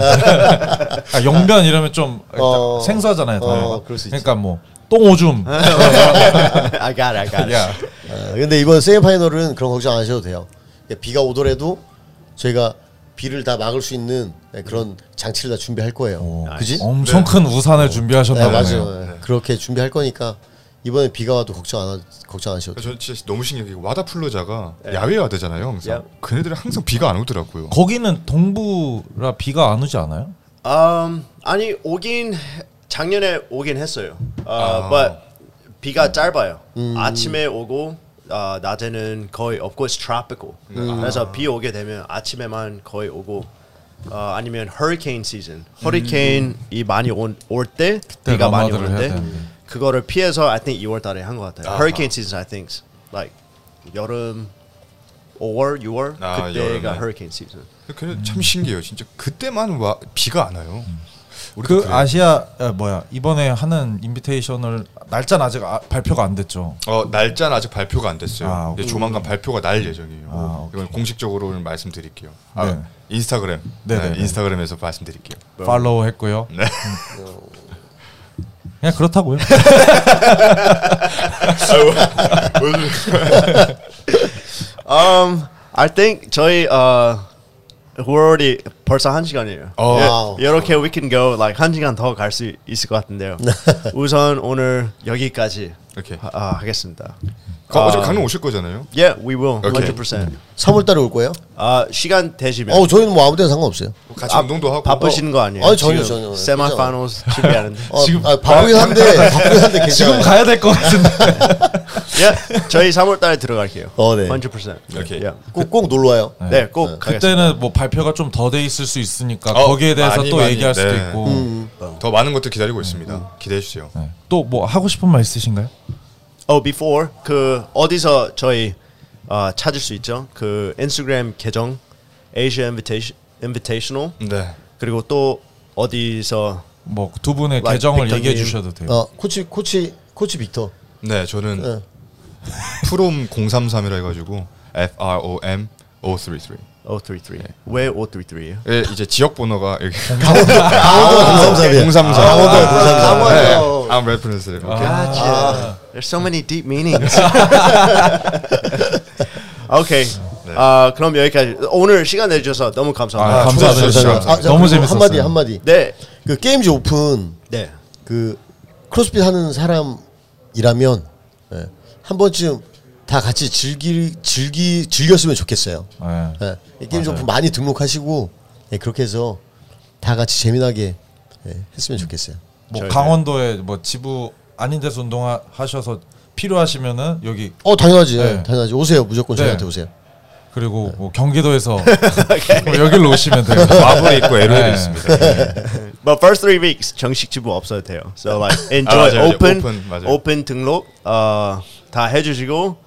아, 용변 이러면 좀 어. 생소하잖아요 다. 어, 그럴 수 있지. 그러니까 뭐 똥오줌 I got it. I got it. 야 어, 근데 이번 세미파이널은 그런 걱정 안 하셔도 돼요. 예, 비가 오더라도 저희가 비를 다 막을 수 있는 예, 그런 장치를 다 준비할 거예요. 그지? 엄청 큰 우산을 준비하셨나 네, 보네요 맞아요. 예. 그렇게 준비할 거니까 이번에 비가 와도 걱정 안 하, 걱정 안 하셔도. 저 진짜 너무 신기한 게 와다플로자가 야외 와드잖아요, 항상. 야. 그네들은 항상 비가 안 오더라고요. 거기는 동부라 비가 안 오지 않아요? Um, 아니 오긴 해- 작년에 오긴 했어요. Uh, but 비가 짧아요. 아침에 오고 어, 낮에는 거의 없고 it's tropical. 그래서 비 오게 되면 아침에만 거의 오고 어, 아니면 hurricane season. 허리케인이 많이 올때 비가 많이 오는데. 그거를 피해서 I think 2월 달에 한 것 같아요. hurricane season I think like 여름 5월, 6월 아, 그때가 hurricane season. 그래 참 신기해요. 진짜 그때만 와 비가 안 와요. 그 그래요. 아시아 아, 뭐야 이번에 하는 인비테이션을 날짜는 아직 아, 발표가 안 됐죠. 어 날짜는 아직 발표가 안 됐어요. 아. 조만간 발표가 날 예정이에요. 아. 이건 공식적으로는 말씀드릴게요. 아, 네. 인스타그램. 네, 네, 네, 네. 인스타그램에서 말씀드릴게요. 팔로우 했고요. 네. 그냥 그렇다고요. Um, (laughs) I think 저희 어 we're already 벌써 한 시간이에요. 어. 예, 이렇게 we can go like 한 시간 더 갈 수 있을 것 같은데요. (laughs) 우선 오늘 여기까지 오케이. 하, 아, 하겠습니다. 어, 아. 어차피 강릉 오실 거잖아요. Yeah, we will. 오케이. 100%. 3월 달에 올 거예요? 아, 시간 되시면 어, 저희는 뭐 아무 때나 상관없어요. 뭐 같이 운동도 하고. 바쁘신 거 아니에요? 아니, 전혀, 전혀. 세미파이널스 준비하는데. 어, 지금- 아, 바쁘긴 한데 바쁘긴 한데 괜찮아요. 지금 가야 될 것 (laughs) 같은데. yeah, 저희 3월 달에 들어갈게요. 어, 네. 100%. 오케이. Yeah. 꼭, 꼭 놀러 와요. 네, 꼭 가겠습니다. 그때는 뭐 발표가 좀 더 돼 있을 수 있으니까 어, 거기에 대해서 많이, 또 많이, 얘기할 수도 네. 있고 음. 더 많은 것들 기다리고 있습니다. 기대해 주세요. 또 뭐 하고 싶은 말 있으신가요? Oh, before 그 어디서 저희 어, 찾을 수 있죠? 그 인스타그램 계정 Asia Invitation Invitational 네. 그리고 또 어디서 뭐 두 분의 Like 계정을 빅터님. 얘기해 주셔도 돼요. 어, 코치 코치 코치 빅터. 네, 저는 네. (laughs) 프롬 033이라 해 가지고 F R O M 033. 033왜 033예요? 예, 이제 지역 번호가 여기 033이야. 033. 강원도가 033. 강원도. I'm reference. 오케이. Gotcha. There's so many deep meanings. (laughs) (laughs) 오케이. 네. 아 그럼 여기까지 오늘 시간 내주셔서 너무 감사합니다. 아, 감사합니다. 감사합니다. 아, 자, 너무 재밌었어요. 한마디 한마디. 네, 그 Games Open 네. 그 크로스핏 하는 사람이라면 예, 한 번쯤 다 같이 즐기 즐기 즐겼으면 좋겠어요. 네. 예, 이 Games Open 많이 등록하시고 예, 그렇게 해서 다 같이 재미나게 예, 했으면 좋겠어요. 뭐 강원도에 뭐 지부 아닌 데서 운동하셔서 필요하시면은 여기 어 당연하지, 예, 네. 당연하지. 오세요, 무조건 네. 저희한테 오세요. 그리고 뭐 경기도에서 (laughs) 뭐 여기로 오시면 돼요. (laughs) 마블에 있고 LO에도 네. 있습니다. (laughs) But first three weeks 정식 지부 없어도 돼요. So like enjoy 맞아요, 맞아요. open 맞아요. open 등록 어, 다 해주시고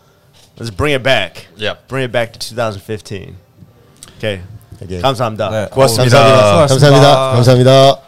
let's bring it back. Yep. Bring it back to 2015. Okay. 오케이. 감사합니다. 네. 고맙습니다. 어, 감사합니다. 수고하셨습니다. 감사합니다. 감사합니다.